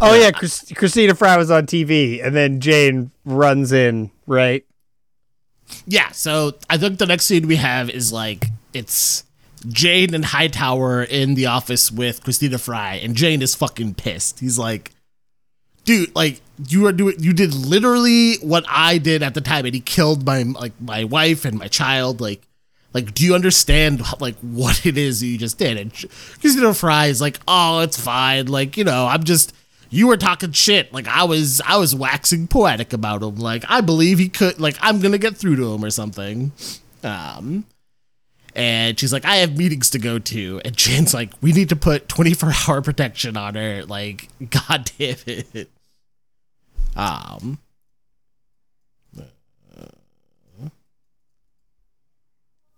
Oh yeah, Chris- Kristina Frye was on TV, and then Jane runs in. Right. yeah. So I think the next scene we have is like it's Jane and Hightower in the office with Kristina Frye, and Jane is fucking pissed. He's like, "Dude, like you are doing, you did literally what I did at the time, and he killed my like my wife and my child. Like, like do you understand like what it is you just did?" And Kristina Frye is like, "Oh, it's fine. Like, you know, I'm just." You were talking shit. Like I was, I was waxing poetic about him. Like I believe he could. Like I'm gonna get through to him or something. Um, and she's like, I have meetings to go to. And Jane's like, we need to put 24 hour protection on her. Like, god damn it. Um,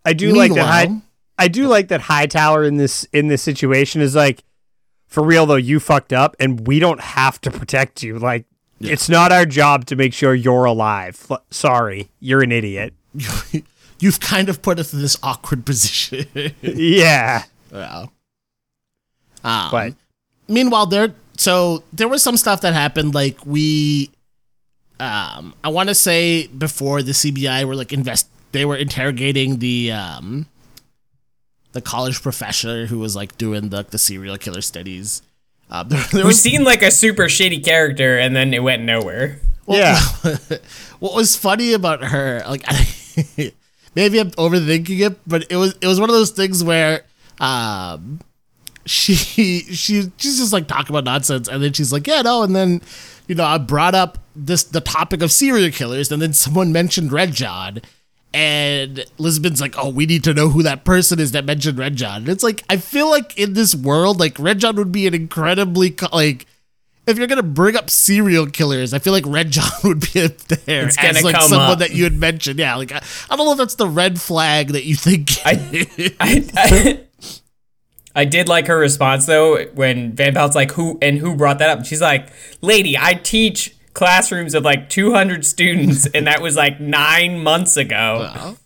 I do like that. High, I do like that Hightower in this in this situation is like, for real though, you fucked up, and we don't have to protect you. Like, it's not our job to make sure you're alive. F- sorry, you're an idiot. you've kind of put us in this awkward position. Yeah, yeah. Um, but meanwhile there so there was some stuff that happened like we um i want to say before the cbi were like invest they were interrogating the um the college professor who was like doing the the serial killer studies uh, there, there Who seemed like a super shitty character, and then it went nowhere. yeah, what was funny about her like maybe i'm overthinking it but it was it was one of those things where um she she she's just like talking about nonsense and then she's like yeah no and then you know i brought up this the topic of serial killers and then someone mentioned red john and Lisbon's like, oh, we need to know who that person is that mentioned Red John. And it's like, I feel like in this world, like Red John would be an incredibly like, if you're gonna bring up serial killers, I feel like Red John would be up there It's as like come someone up. that you had mentioned. Yeah, like I, I don't know if that's the red flag that you think. I, I, I did like her response though when Van Pelt's like, "Who and who brought that up?" And she's like, "Lady, I teach classrooms of like 200 students, and that was like nine months ago.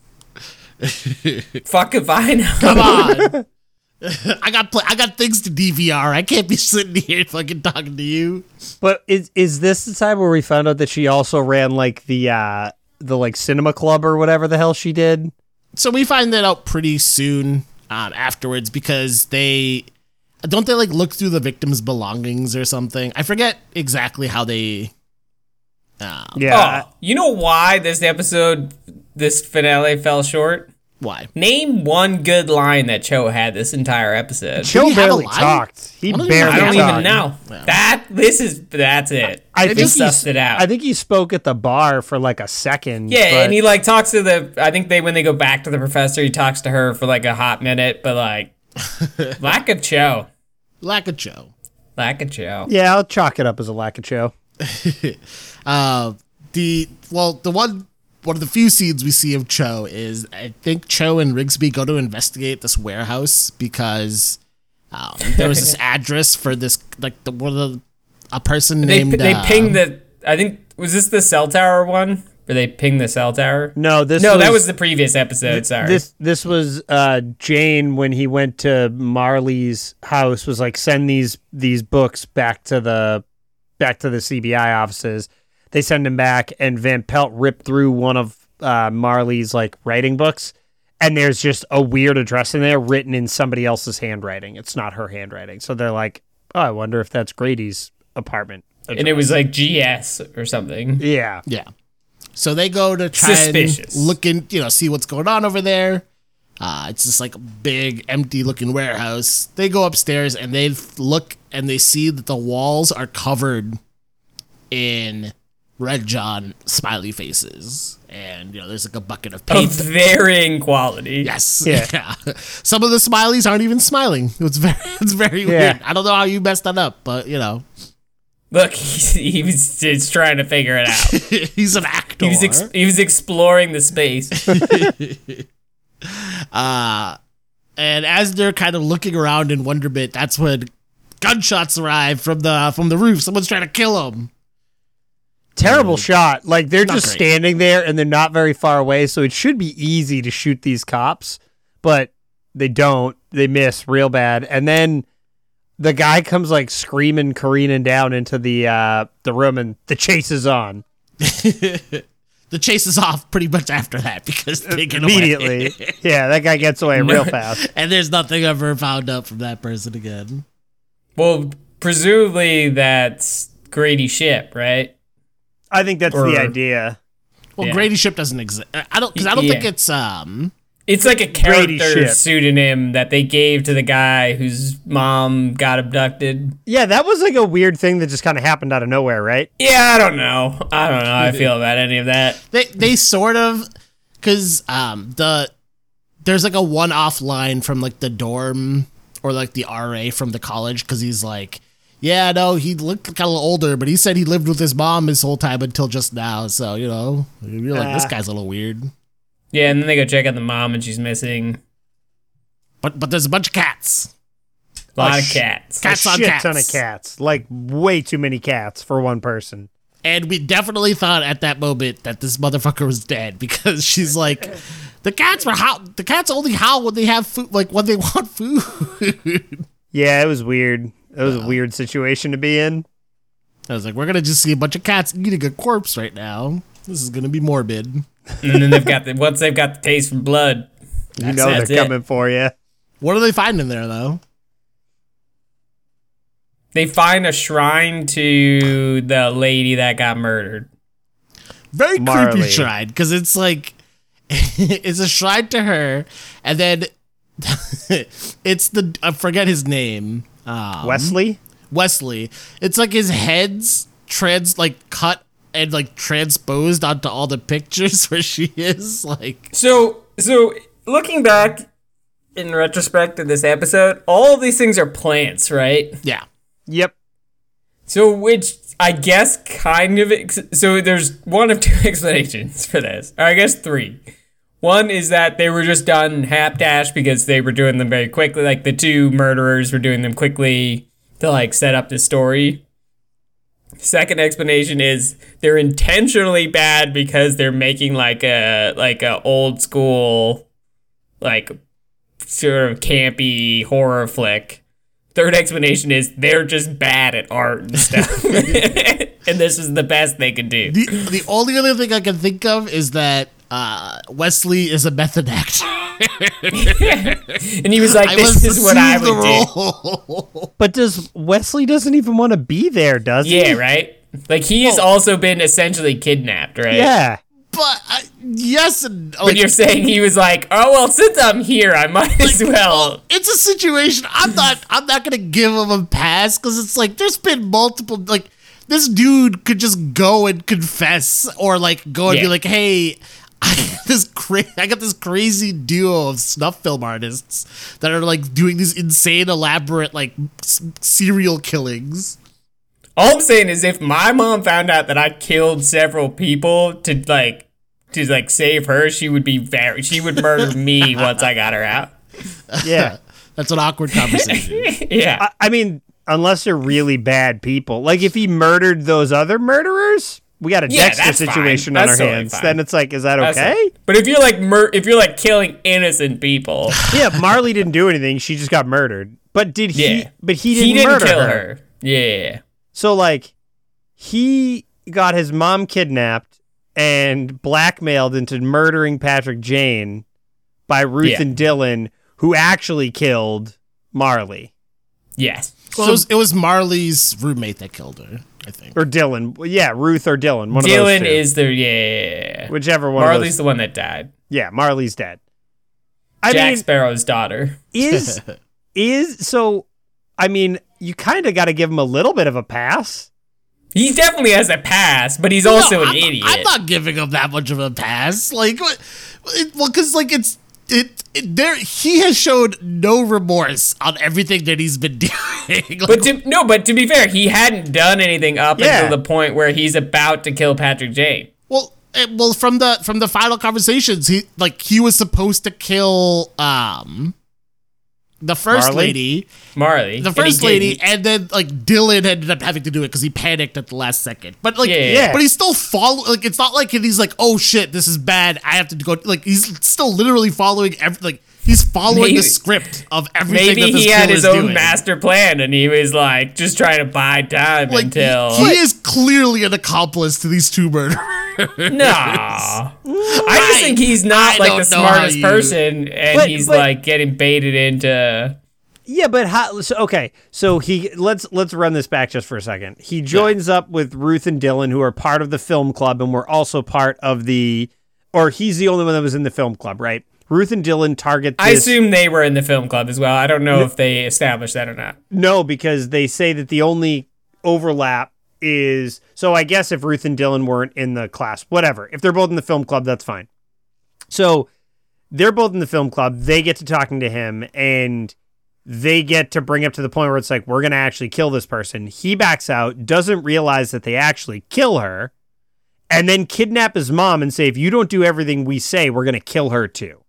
Fuck if I know." Come on. I got pl- I got things to DVR. I can't be sitting here fucking talking to you. but is is this the time where we found out that she also ran like the uh the like cinema club or whatever the hell she did? So we find that out pretty soon um, afterwards because they don't they like look through the victim's belongings or something. I forget exactly how they. Um, Yeah, Oh, you know why this episode, this finale fell short? Why? Name one good line that Cho had this entire episode. Cho Joe he barely talked. He I don't barely. I don't Yeah. even know. That this is that's it. I I think just he's- sussed it out. I think he spoke at the bar for like a second. Yeah, but- and he like talks to the. I think they when they go back to the professor, he talks to her for like a hot minute, but like Lack of Cho. Lack of Cho. Lack of Cho. Yeah, I'll chalk it up as a lack of Cho. Uh, the well, the one one of the few scenes we see of Cho is I think Cho and Rigsby go to investigate this warehouse because um, there was this address for this like the one of the, a person They named they uh, pinged the. I think was this the cell tower one where they pinged the cell tower. No, this no, was, that was the previous episode. Sorry. This this was uh, Jane when he went to Marley's house was like send these these books back to the back to the CBI offices. They send him back, and Van Pelt ripped through one of uh, Marley's like writing books, and there's just a weird address in there written in somebody else's handwriting. It's not her handwriting, so they're like, "Oh, I wonder if that's Grady's apartment." and it was like GS or something. Yeah, Yeah. So they go to try Suspicious. and look in, you know, see what's going on over there. Uh, it's just like a big, empty looking warehouse. They go upstairs and they look and they see that the walls are covered in Red John smiley faces. And, you know, there's like a bucket of paint. Of paint. varying quality. Yes. Yeah. Yeah. Some of the smileys aren't even smiling. It's very, it's very Yeah. weird. I don't know how you messed that up, but, you know, Look, he, he was just trying to figure it out. he's an actor. He was ex- he was exploring the space. Uh, and as they're kind of looking around in wonderment, that's when gunshots arrive from the from the roof. Someone's trying to kill him. Terrible shot. Like they're Not just great. standing there and they're not very far away, so it should be easy to shoot these cops, but they don't. They miss real bad. And then the guy comes like screaming, careening down into the uh the room and the chase is on. The chase is off pretty much after that because they get away. Immediately. yeah, that guy gets away real fast. and there's nothing ever found out from that person again. well, presumably that's Grady ship, right? I think that's Or- the idea. Well, Yeah. Grady ship doesn't exist. I don't because I don't think it's um. It's like a character pseudonym that they gave to the guy whose mom got abducted. Yeah, that was like a weird thing that just kind of happened out of nowhere, right? Yeah, I don't know. I don't know how I feel about any of that. They they sort of because um the there's like a one off line from like the dorm or like the RA from the college because he's like, yeah, no, he looked kind of older, but he said he lived with his mom his whole time until just now. So you know, you're like, this Ah. guy's a little weird. Yeah, and then they go check out the mom and she's missing. But but there's a bunch of cats. A lot A of sh- cats. Cats a on shit cats. ton of cats. Like way too many cats for one person. And we definitely thought at that moment that this motherfucker was dead because she's like, the cats were how the cats only howl when they have food, like when they want food. Yeah, it was weird. It was a weird situation to be in. I was like, we're gonna just see a bunch of cats eating a corpse right now. This is gonna be morbid. and then they've got the once they've got the taste for blood. You know that's they're it. coming for you. What do they find in there though? They find a shrine to the lady that got murdered. Very Marley. creepy shrine because it's like it's a shrine to her, and then it's the I forget his name. Um, Wesley? Wesley. It's like his head's trans like cut and like transposed onto all the pictures where she is like So so looking back in retrospect of this episode, all of these things are plants, right? yeah. Yep. So, which I guess kind of. Ex- so, there's one of two explanations for this, or I guess three. One is that they were just done hapdash because they were doing them very quickly. Like the two murderers were doing them quickly to like set up the story. Second explanation is they're intentionally bad because they're making like a like a old school, like sort of campy horror flick. Third explanation is they're just bad at art and stuff. and this is the best they could do. The the only other thing I can think of is that uh, Wesley is a method actor. And he was like, this is what I assume would the do. But does Wesley doesn't even want to be there, does he? Yeah, right? Like he's also been essentially kidnapped, right? Yeah. but uh, yes, and But you're saying he was like, oh well, since I'm here, I might as well. it's a situation. I'm not. I'm not gonna give him a pass because it's like there's been multiple. Like this dude could just go and confess, or like go and be like, "Hey, I, this cra- I got this crazy duo of snuff film artists that are like doing these insane, elaborate like s- serial killings. All I'm saying is, if my mom found out that I killed several people to like to like save her, she would be very. She would murder me once I got her out. Yeah. That's an awkward conversation. Yeah. I, I mean, unless they're really bad people. Like if he murdered those other murderers, we got a Yeah, Dexter that's fine. situation That's on our totally hands. fine. Then it's like, is that That's okay? it. But if you're like mur- if you're like killing innocent people, yeah, Marley didn't do anything. She just got murdered. But did he? Yeah. But he didn't, he didn't murder kill her. her. Yeah. So like, he got his mom kidnapped and blackmailed into murdering Patrick Jane by Ruth Yeah. and Dylan, who actually killed Marley Yes. Well, it, was, it was Marley's roommate that killed her, I think. or Dylan. Yeah, Ruth or Dylan. One of those Dylan two. is the yeah. whichever one. of Marley's those. the one that died. Yeah, Marley's dead. I Jack mean, Sparrow's daughter. is is so. I mean, you kind of got to give him a little bit of a pass. He definitely has a pass, but he's also No, an I'm, idiot. I'm not giving him that much of a pass. Like, what? It, well, because like it's it, it there. He has showed no remorse on everything that he's been doing. Like, but to, no, but to be fair, he hadn't done anything up Yeah. until the point where he's about to kill Patrick Jane. well, eh, well, from the from the final conversations, he like he was supposed to kill um the first Marley? lady, Marley. the and first lady, and then like Dylan ended up having to do it because he panicked at the last second. But like, Yeah, yeah, yeah. but he's still follow. Like, it's not like he's like, oh shit, this is bad. I have to go. Like, he's still literally following every. Like, he's following Maybe- the script of everything. Maybe that this he had his own doing. master plan and he was like just trying to buy time Like, until. he, he is clearly an accomplice to these two murders. no. I just think he's not I like the smartest you- person and But- he's but- like getting baited into. Yeah, but how, so, okay. So he let's let's run this back just for a second. He joins up with Ruth and Dylan, who are part of the film club, and were also part of the, or he's the only one that was in the film club, right? Ruth and Dylan target. This, I assume they were in the film club as well. I don't know if they established that or not. no, because they say that the only overlap is. So I guess if Ruth and Dylan weren't in the class, whatever. If they're both in the film club, that's fine. So they're both in the film club. They get to talking to him, and they get to bring up to the point where it's like, we're going to actually kill this person. He backs out, doesn't realize that they actually kill her, and then kidnap his mom and say, if you don't do everything we say, we're going to kill her too.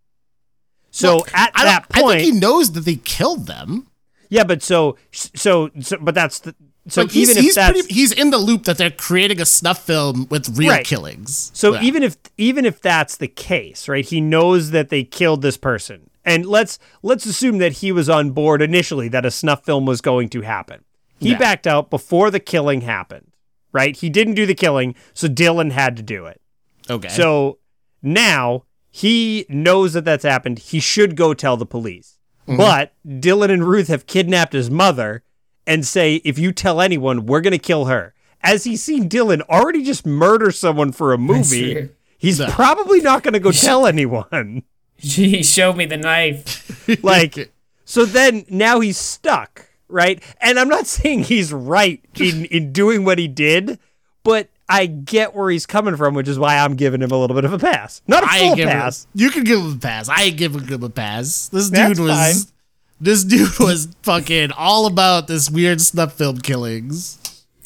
So Well, at I, that don't- I point, think he knows that they killed them. yeah, but so, so, so, but that's the, so like he's, even if he's that's, pretty, he's in the loop that they're creating a snuff film with real Right. killings. So Yeah. even if even if that's the case, right? He knows that they killed this person. And let's let's assume that he was on board initially that a snuff film was going to happen. He Yeah. backed out before the killing happened. Right? He didn't do the killing, so Dylan had to do it. okay, So now he knows that that's happened. He should go tell the police. Mm-hmm. But Dylan and Ruth have kidnapped his mother and say, if you tell anyone, we're going to kill her. As he's seen Dylan already just murder someone for a movie, he's probably not going to go tell anyone. He showed me the knife. Like, so then now he's stuck, right? And I'm not saying he's right in, in doing what he did, but I get where he's coming from, which is why I'm giving him a little bit of a pass. Not a full pass. Him, you can give him a pass. I ain't giving him a pass. This dude That's was. fine. This dude was fucking all about this weird snuff film killings.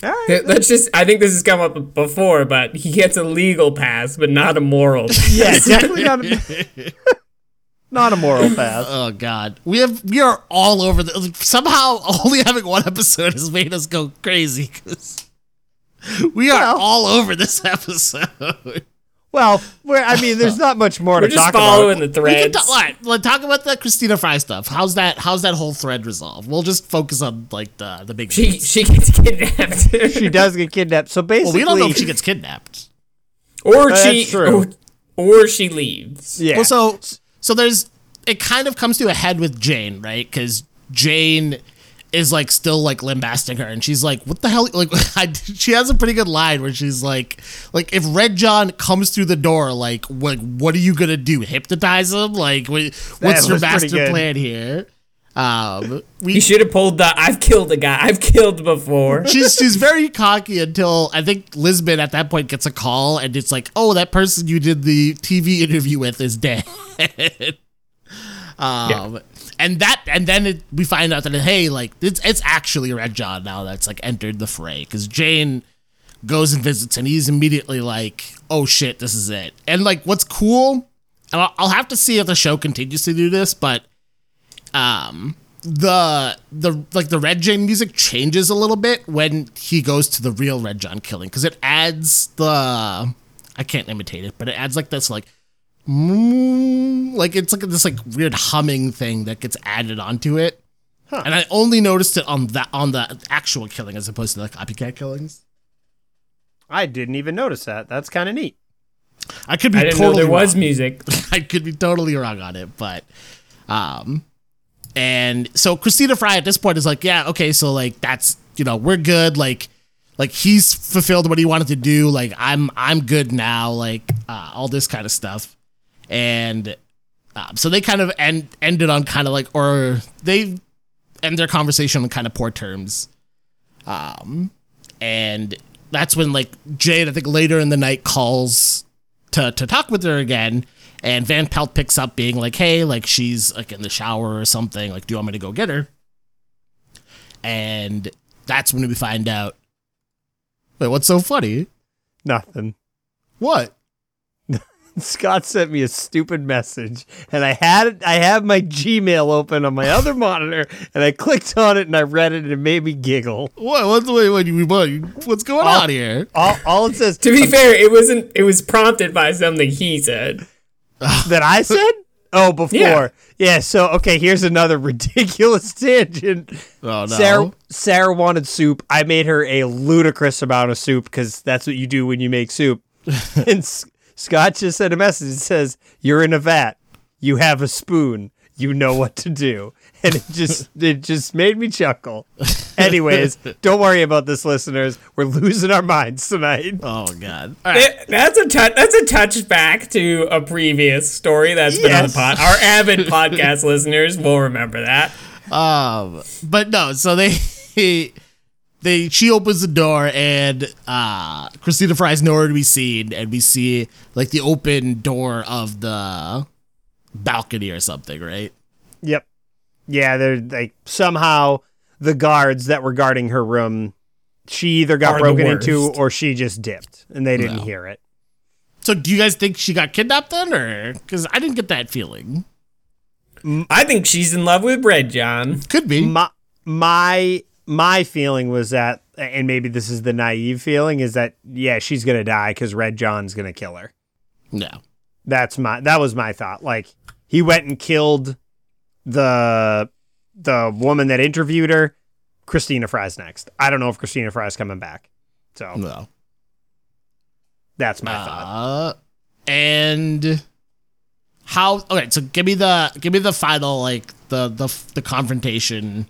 All right. Let's just. I think this has come up before, but he gets a legal pass, but not a moral. pass. Yeah, definitely not a, not a moral pass. Oh god, we have we are all over the. Somehow, only having one episode has made us go crazy because we are Well. all over this episode. Well, we're, I mean, there's not much more We're to just talk following about. the We can threads. talk, all right, let's talk about the Kristina Frye stuff. How's that? How's that whole thread resolved? We'll just focus on like the the big. She beats. she gets kidnapped. She does get kidnapped. So well, basically, we don't know if she gets kidnapped. or That's she. Or, or she leaves. Yeah. Well, so so there's it kind of comes to a head with Jane, right? Because Jane is like still like lambasting her, and she's like, "What the hell?" Like, I, she has a pretty good line where she's like, "Like if Red John comes through the door, like what what are you gonna do? Hypnotize him? Like what, what's your master plan here?" Um, we You should have pulled the I've killed a guy. I've killed before. she's she's very cocky until I think Lisbon at that point gets a call and it's like, oh, that person you did the TV interview with is dead. um, and that and then it, we find out that hey, like it's it's actually Red John now that's like entered the fray because Jane goes and visits and he's immediately like, oh shit, this is it. And like, what's cool, and I'll, I'll have to see if the show continues to do this, but um the the like the red jane music changes a little bit when he goes to the real red john killing because it adds the i can't imitate it but it adds like this like mm, like it's like this like weird humming thing that gets added onto it and i only noticed it on that on the actual killing as opposed to the copycat killings I didn't even notice that. That's kind of neat. i could be I didn't totally know there was wrong. music. I could be totally wrong on it, but um and so Kristina Frye at this point is like, yeah, okay, so like that's you know, we're good, like like he's fulfilled what he wanted to do, like I'm I'm good now, like uh, all this kind of stuff. And um, so they kind of end ended on kind of like or they end their conversation on kind of poor terms. Um and that's when like Jade, I think later in the night calls to to talk with her again. And Van Pelt picks up being like, hey, like she's like in the shower or something. Like, do you want me to go get her? And that's when we find out. Wait, what's so funny? Nothing. What? Scott sent me a stupid message, and I had it. I have my Gmail open on my other monitor, and I clicked on it and I read it, and it made me giggle. What? What's wait, wait, what, what's going on here? All, all it says To be fair, it wasn't. It was prompted by something he said. that I said. Oh, before. Yeah. Yeah. So okay, here's another ridiculous tangent. Oh no. Sarah Sarah wanted soup. I made her a ludicrous amount of soup because that's what you do when you make soup. and S- Scott just sent a message that says, "You're in a vat. You have a spoon. You know what to do." And it just it just made me chuckle. Anyways, don't worry about this, listeners. We're losing our minds tonight. Oh god. All right. It- that's a touch. That's a touchback to a previous story that's been on the pod. Our avid podcast listeners will remember that. Um, but no, so they they she opens the door and uh Kristina Frye's nowhere to be seen, and we see like the open door of the balcony or something, right? Yep. Yeah, they're like somehow the guards that were guarding her room, she either got broken into or she just dipped and they didn't No. hear it. So do you guys think she got kidnapped then, or because I didn't get that feeling? I think she's in love with Red John. Could be. My my my feeling was that and maybe this is the naive feeling is that yeah, she's going to die cuz Red John's going to kill her. No. That's my that was my thought. Like he went and killed the the woman that interviewed her. Kristina Frye's next. I don't know if Kristina Frye's coming back. So No. that's my thought. Uh, and how? Okay, so give me the give me the final like the the the confrontation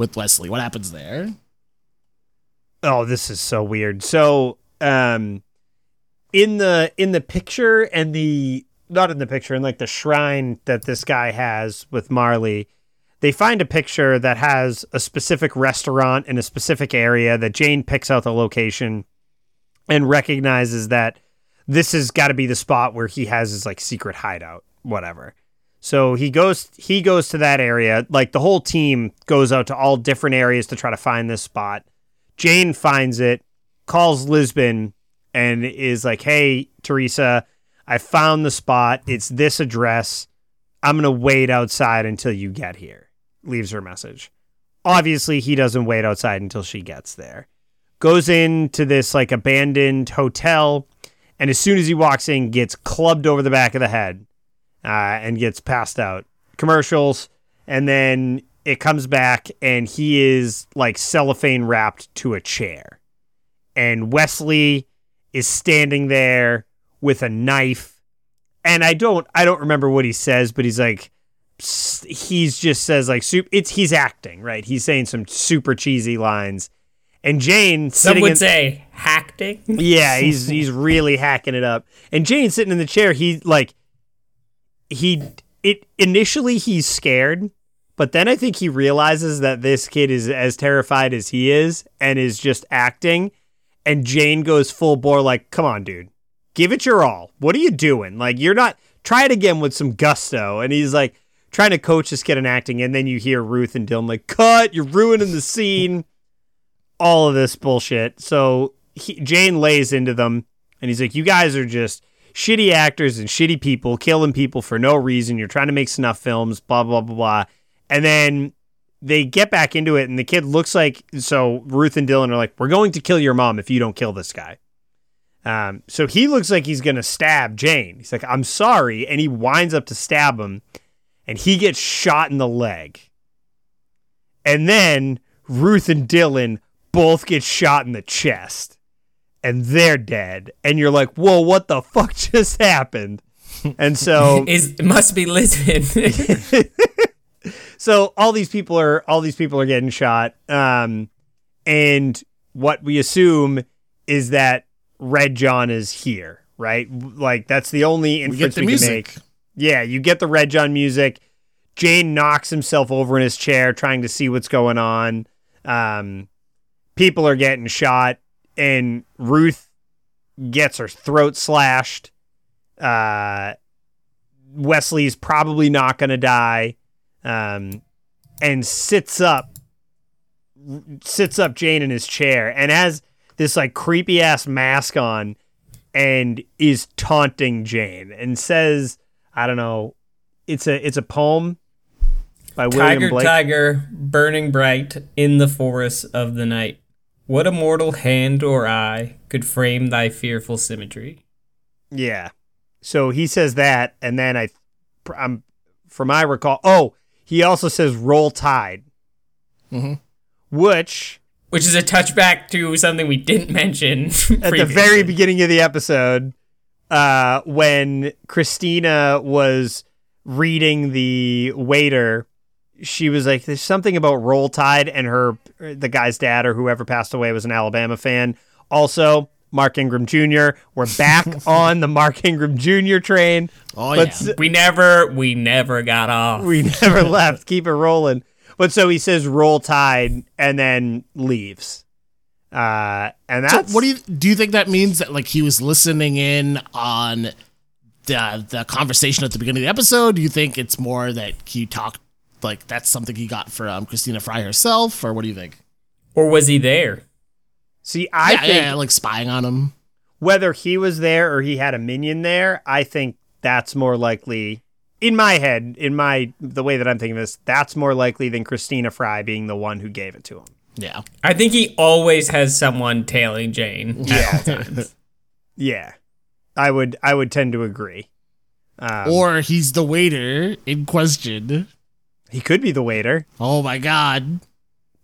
with Wesley. What happens there? Oh, this is so weird. So, um, in the in the picture and the not in the picture in like the shrine that this guy has with Marley, they find a picture that has a specific restaurant in a specific area that Jane picks out the location and recognizes that this has got to be the spot where he has his like secret hideout, whatever. So he goes he goes to that area. Like the whole team goes out to all different areas to try to find this spot. Jane finds it, calls Lisbon, and is like, "Hey, Teresa, I found the spot. It's this address. I'm gonna wait outside until you get here." Leaves her message. Obviously, he doesn't wait outside until she gets there. Goes into this like abandoned hotel, and as soon as he walks in, gets clubbed over the back of the head, uh, and gets passed out. Commercials, and then it comes back and he is like cellophane wrapped to a chair. And Wesley is standing there with a knife. And I don't I don't remember what he says, but he's like he's just says like soup it's he's acting, right? He's saying some super cheesy lines. And Jane Some would in, say hacking yeah, he's he's really hacking it up. And Jane sitting in the chair, he like he it initially he's scared, But then I think he realizes that this kid is as terrified as he is and is just acting. And Jane goes full bore, like, come on, dude, give it your all. What are you doing? Like, you're not, try it again with some gusto. And he's like, trying to coach this kid in acting. And then you hear Ruth and Dylan, like, cut, you're ruining the scene. All of this bullshit. So he, Jane lays into them and he's like, you guys are just shitty actors and shitty people killing people for no reason. You're trying to make snuff films, blah, blah, blah, blah. And then they get back into it, and the kid looks like so. Ruth and Dylan are like, "We're going to kill your mom if you don't kill this guy." Um, so he looks like he's gonna stab Jane. He's like, "I'm sorry," and he winds up to stab him, and he gets shot in the leg. And then Ruth and Dylan both get shot in the chest, and they're dead. And you're like, "Whoa, what the fuck just happened?" And so Is it must be Lisbon. so all these people are all these people are getting shot um and what we assume is that red john is here right like that's the only inference the we, can make yeah you get the red john music jane knocks himself over in his chair trying to see what's going on um people are getting shot and ruth gets her throat slashed uh wesley's probably not gonna die um, and sits up, sits up Jane in his chair, and has this like creepy ass mask on, and is taunting Jane, and says, "I don't know, it's a it's a poem by William tiger, Blake." tiger, burning bright in the forest of the night. What a mortal hand or eye could frame thy fearful symmetry? Yeah, so he says that, and then I, I'm from I recall. Oh, he also says "Roll Tide," Mhm. which Which is a touchback to something we didn't mention at the very beginning of the episode uh, when Kristina was reading the waiter. She was like, "There's something about Roll Tide," and her the guy's dad or whoever passed away was an Alabama fan. Also, Mark Ingram Jr. We're back on the Mark Ingram Jr. train. Oh But yeah. s- We never, we never got off. we never left. Keep it rolling. But so he says "Roll Tide" and then leaves. Uh, and So what do you do? You think that means that like he was listening in on the the conversation at the beginning of the episode? Do you think it's more that he talked like that's something he got from Kristina Frye herself, or what do you think? or was he there? see. I yeah, think yeah, like spying on him. whether he was there or he had a minion there, I think that's more likely in my head, in my the way that I'm thinking of this, that's more likely than Kristina Frye being the one who gave it to him. Yeah, I think he always has someone tailing Jane at all times. Yeah. I would I would tend to agree. Um, or he's the waiter in question. He could be the waiter. Oh my god.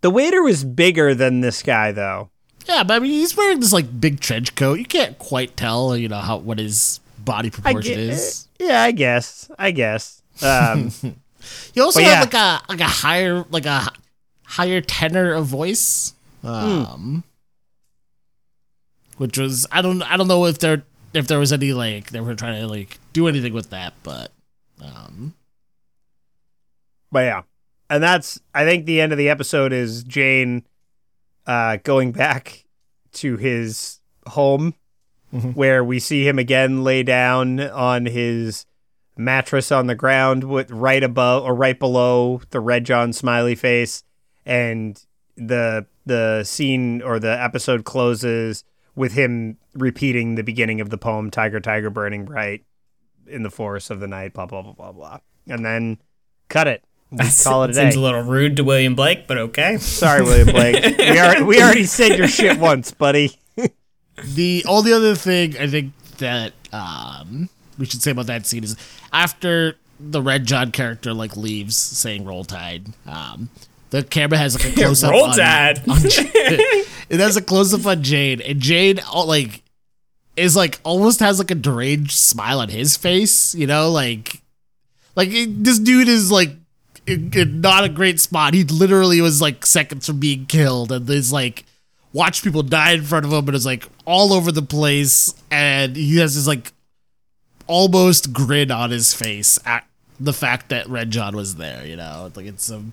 The waiter was bigger than this guy though. Yeah, but I mean, he's wearing this like big trench coat. You can't quite tell, you know, how what his body proportion gue- is. Yeah, I guess. I guess. Um, He also have yeah. like a like a higher like a higher tenor of voice, um, which was I don't I don't know if there if there was any like they were trying to like do anything with that, but um, But yeah. And that's I think the end of the episode is Jane uh going back to his home Mhm. where we see him again lay down on his mattress on the ground with right above or right below the red John smiley face and the the scene or the episode closes with him repeating the beginning of the poem Tiger Tiger Burning Bright in the forest of the night blah blah blah blah blah. And then cut it. We call it a day. Seems a little rude to William Blake, but okay. Sorry, William Blake. we, are, we already said your shit once, buddy. the only other thing I think that um we should say about that scene is after the Red John character like leaves saying "Roll Tide," um, the camera has like a close up Roll on, Tide. on Jade. it has a close up on Jade, and Jade all, like is like almost has like a deranged smile on his face, you know, like like it- this dude is like in, in not a great spot. He literally was like seconds from being killed, and there's like watch people die in front of him, and it's like all over the place, and he has this like almost grin on his face at, the fact that Red John was there. You know, like it's um,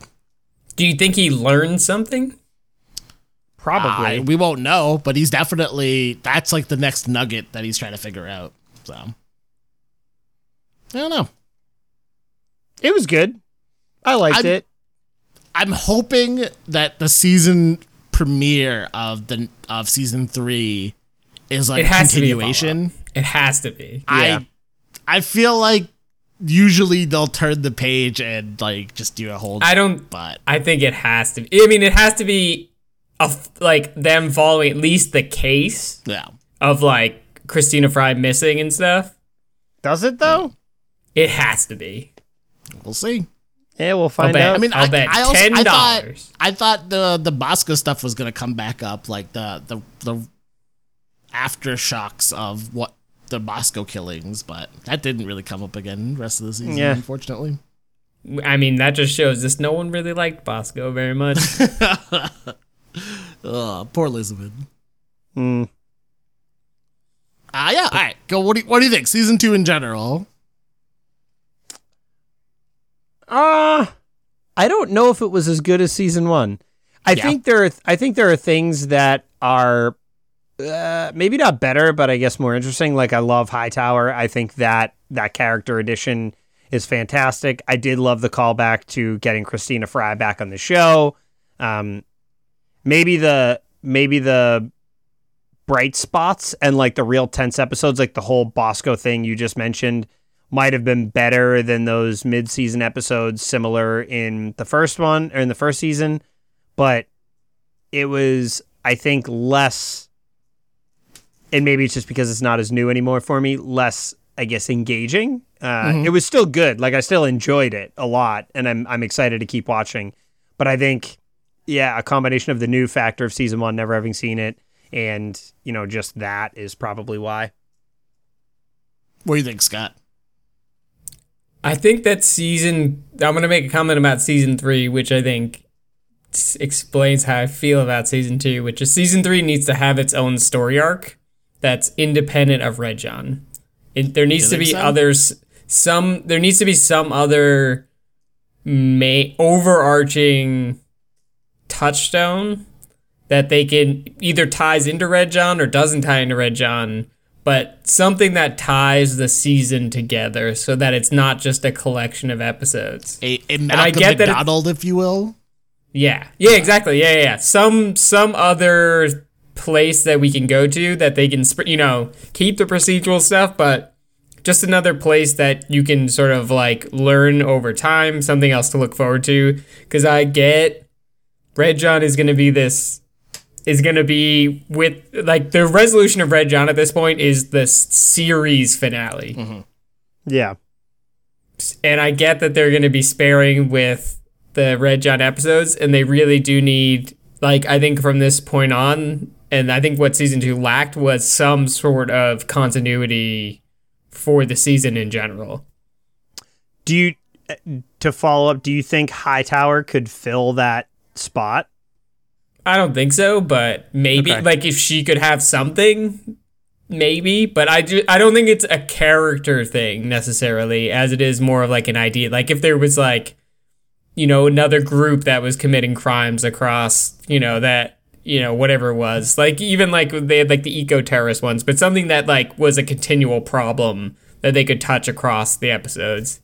Do you think he learned something? Probably. I- we won't know, but he's definitely that's like the next nugget that he's trying to figure out. So I don't know. it was good. I liked I'm- it. I'm hoping that the season premiere of the of season three is like It has to be a continuation. It has to be. Yeah. I I feel like usually they'll turn the page and like just do a whole. I don't. but I think it has to. Be, I mean, it has to be a f like them following at least the case yeah, of like Kristina Frye missing and stuff. Does it though? It has to be. we'll see. Yeah, we'll I'll find bet. out. I mean, I'll I, bet I also ten I thought. I thought the the Bosco stuff was gonna come back up, like the the the aftershocks of what the Bosco killings, but that didn't really come up again the rest of the season, Yeah. unfortunately. I mean, that just shows this. No one really liked Bosco very much. Ugh, poor Elizabeth. Hmm. Ah, yeah. All right, go. What do you, what do you think? Season two in general. Uh I don't know if it was as good as season one. I Yeah. think there are I think there are things that are uh, maybe not better, but I guess more interesting. Like I love Hightower. I think that that character addition is fantastic. I did love the callback to getting Kristina Frye back on the show. Um, maybe the maybe the bright spots and like the real tense episodes, like the whole Bosco thing you just mentioned, might have been better than those mid-season episodes similar in the first one or in the first season but it was i think less and maybe it's just because it's not as new anymore for me less i guess engaging. Uh, it was still good. Like i still enjoyed it a lot and i'm i'm excited to keep watching. But i think yeah a combination of the new factor of season 1 never having seen it and you know just that is probably why. What do you think, Scott? I think that season. I'm gonna make a comment about season three, which I think explains how I feel about season two. Which is season three needs to have its own story arc that's independent of Red John. It, there needs to be so? others. Some there needs to be some other may overarching touchstone that they can either ties into Red John or doesn't tie into Red John, but something that ties the season together so that it's not just a collection of episodes. A, a I Malcolm get that it- McDonald, if you will. Yeah. Yeah, exactly. Yeah, yeah, yeah. Some some other place that we can go to that they can you know, keep the procedural stuff but just another place that you can sort of like learn over time, something else to look forward to cuz I get Red John is going to be this is going to be with like the resolution of Red John at this point is the series finale. yeah and I get that they're going to be sparing with the Red John episodes, and they really do need, like, I think from this point on, and I think what season two lacked was some sort of continuity for the season in general. Do you, uh, to follow up, do you think Hightower could fill that spot? I don't think so, but maybe, Okay. like, if she could have something, maybe, but I, do, I don't think it's a character thing necessarily, as it is more of like an idea. Like, if there was, like, you know, another group that was committing crimes across, you know, that, you know, whatever it was. Like even like they had like the eco terrorist ones, but something that like was a continual problem that they could touch across the episodes.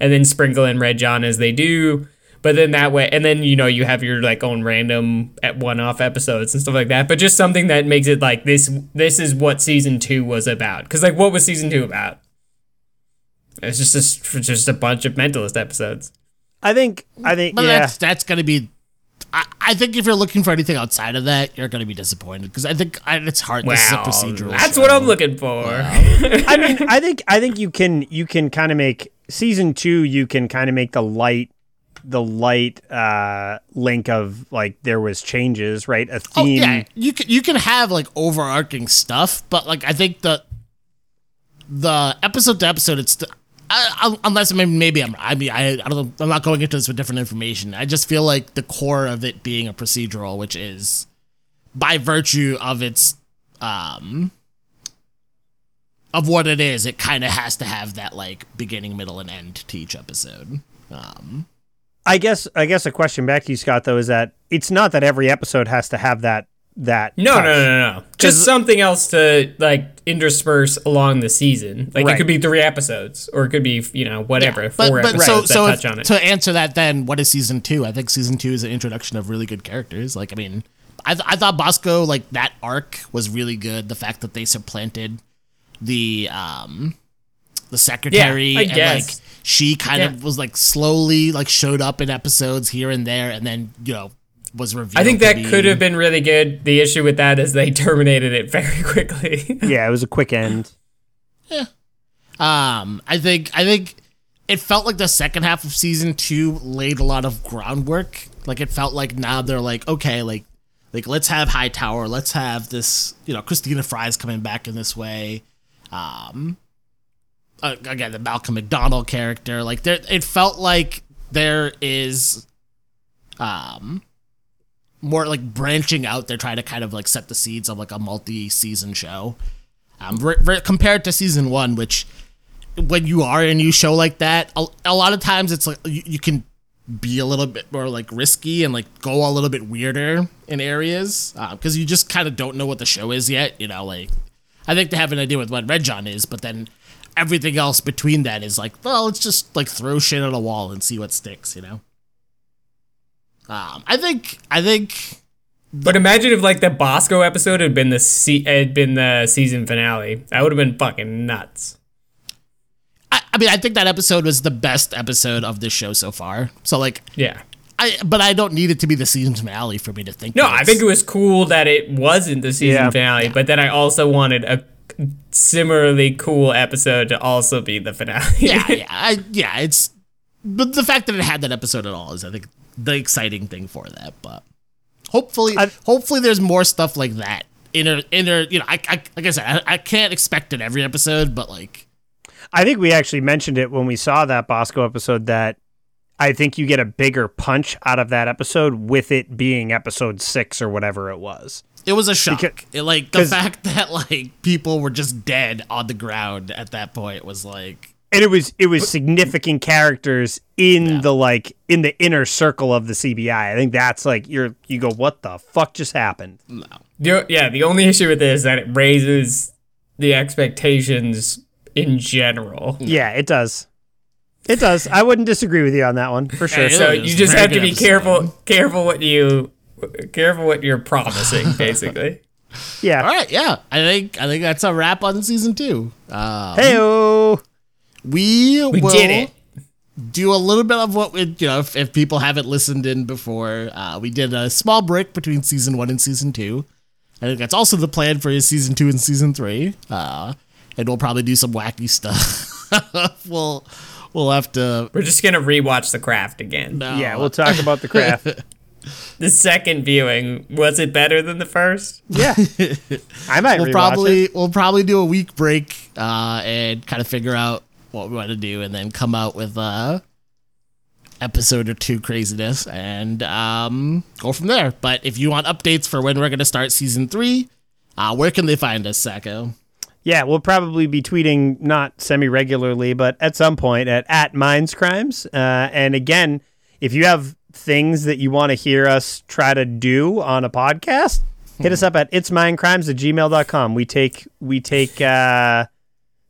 And then sprinkle in Red John as they do. But then that way and then you know you have your like own random eh, at one off episodes and stuff like that. But just something that makes it like this this is what season two was about. Cause like what was season two about? It's just a, just a bunch of mentalist episodes. I think, I think, But yeah. that's that's gonna be. I, I think if you're looking for anything outside of that, you're gonna be disappointed because I think I, it's hard. this is a Wow, procedural. that's show. what I'm looking for. I mean, I think I think you can you can kind of make season two. You can kind of make the light the light uh link of like there was changes, right? A theme. Oh yeah, you can you can have like overarching stuff, but like I think the the episode to episode, it's the, I, I, unless maybe maybe I'm I mean I I don't know, I'm not going into this with different information. I just feel like the core of it being a procedural, which is by virtue of its um of what it is, it kind of has to have that like beginning, middle, and end to each episode. Um, I guess I guess a question back to you, Scott, though, is that it's not that every episode has to have that that No, touch. no, no, no, no. Just something else to like intersperse along the season. Like Right. it could be three episodes, or it could be you know whatever but four but episodes so that so touch if- on it. to answer that, then what is season two? I think season two is an introduction of really good characters. Like I mean, I th- I thought Bosco like that arc was really good. The fact that they supplanted the um the secretary I and guess. like she kind Yeah. of was like slowly like showed up in episodes here and there, and then you know was revealed. I think that be- could have been really good. The issue with that is they terminated it very quickly. Yeah, it was a quick end. Yeah. Um, I think I think it felt like the second half of season two laid a lot of groundwork. Like it felt like now they're like, okay, like like let's have Hightower, let's have this, you know, Kristina Frye's coming back in this way. Um, uh, again, the Malcolm McDonald character, like there, it felt like there is, um, more like branching out. They're trying to kind of like set the seeds of like a multi-season show. Um, re- re- compared to season one, which when you are in a new show like that, a, a lot of times it's like you, you can be a little bit more like risky and like go a little bit weirder in areas because you just kind of don't know what the show is yet. You know, like I think they have an idea with what Red John is, but then everything else between that is like, well, let's just like throw shit at a wall and see what sticks. You know. Um, I think I think but imagine if like the Bosco episode had been the se- had been the season finale. That would have been fucking nuts. I, I mean I think that episode was the best episode of this show so far. So like Yeah. I but I don't need it to be the season finale for me to think. No, that I think it was cool that it wasn't the season Yeah. finale, but then I also wanted a similarly cool episode to also be the finale. yeah, yeah, I, yeah. It's but the fact that it had that episode at all is I think the exciting thing for that. But hopefully, I- hopefully there's more stuff like that. Inner, inner. You know, I, I like I said, I, I can't expect it every episode, but like I think we actually mentioned it when we saw that Bosco episode that I think you get a bigger punch out of that episode with it being episode six or whatever it was. It was a shock. Because- It, like the fact that like people were just dead on the ground at that point was like And it was it was significant characters in the like in the inner circle of the CBI. I think that's like you're you go, what the fuck just happened? no. The- yeah, the only issue with this is that it raises the expectations in general. Yeah, it does. It does. I wouldn't disagree with you on that one for sure. it So you just have to be episode. careful careful what you careful what you're promising, basically. Yeah. All right, yeah. I think I think that's a wrap on season two. Um, Heyo. we We will did it. do a little bit of what we you know if, if people haven't listened in before. Uh, we did a small break between season one and season two. I think that's also the plan for season two and season three. Uh, and we'll probably do some wacky stuff. we'll we'll have to. We're just gonna rewatch The Craft again. No, Yeah, we'll talk about the craft. The second viewing was it better than the first? yeah. I might we'll probably it. we'll probably do a week break uh, and kind of figure out what we want to do, and then come out with a episode or two craziness, and um, go from there. But if you want updates for when we're going to start season three, uh, where can they find us, Sacco? Yeah, we'll probably be tweeting not semi regularly, but at some point at at Minds Crimes. Uh, and again, if you have things that you want to hear us try to do on a podcast, hit us up at itsmindcrimes at gmail.com. We take we take uh,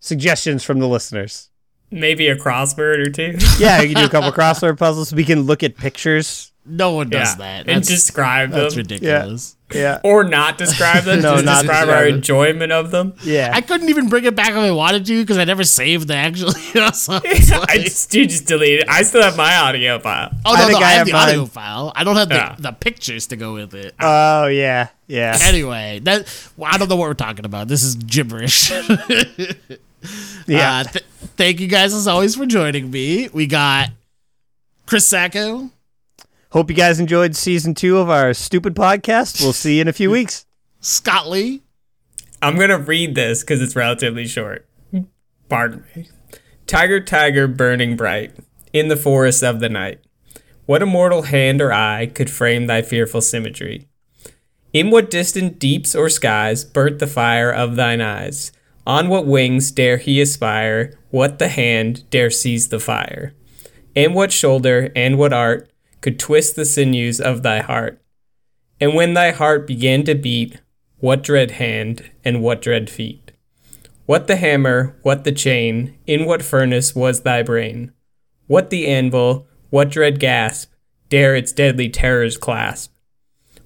suggestions from the listeners. Maybe a crossword or two. Yeah, we can do a couple crossword puzzles. We can look at pictures. No one does yeah, that. and That's, describe them, that's ridiculous. Yeah. or not describe them. No, just not describe describe our it. enjoyment of them. Yeah. I couldn't even bring it back if I wanted to because I never saved the actual. You know, so I it's like- just, you just delete it. I still have my audio file. oh I no, think no, I I have have the audio file. I don't have the, Yeah. the pictures to go with it. oh, yeah. Yeah. anyway, that well, I don't know what we're talking about. This is gibberish. Yeah. Uh, th- thank you guys as always for joining me. We got Chris Sacco, Hope you guys enjoyed season two of our stupid podcast. We'll see you in a few weeks. Scott Lee, I'm gonna read this because it's relatively short. Pardon me. Tiger, tiger, burning bright in the forest of the night. What immortal hand or eye could frame thy fearful symmetry? In what distant deeps or skies burnt the fire of thine eyes? On what wings dare he aspire? What the hand dare seize the fire? And what shoulder and what art could twist the sinews of thy heart? And when thy heart began to beat, what dread hand and what dread feet? What the hammer, what the chain, in what furnace was thy brain? What the anvil, what dread gasp, dare its deadly terrors clasp?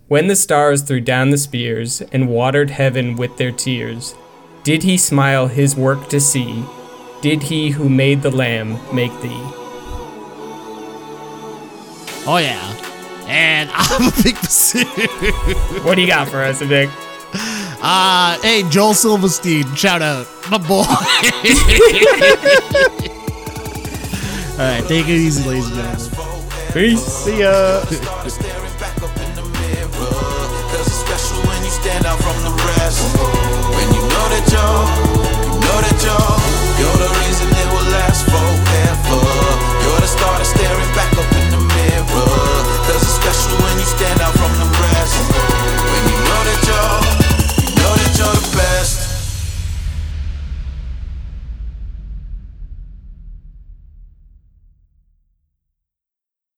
When the stars threw down the spears and watered heaven with their tears, did he smile his work to see? Did he who made the lamb make thee? Oh yeah. And I'm a big Basoo. What do you got for us, Vic? Uh hey, Joel Silverstein, shout out. My boy. Alright, take it easy, ladies and gentlemen. Peace. See ya. You know that you're the reason it will last forever. You're the staring back.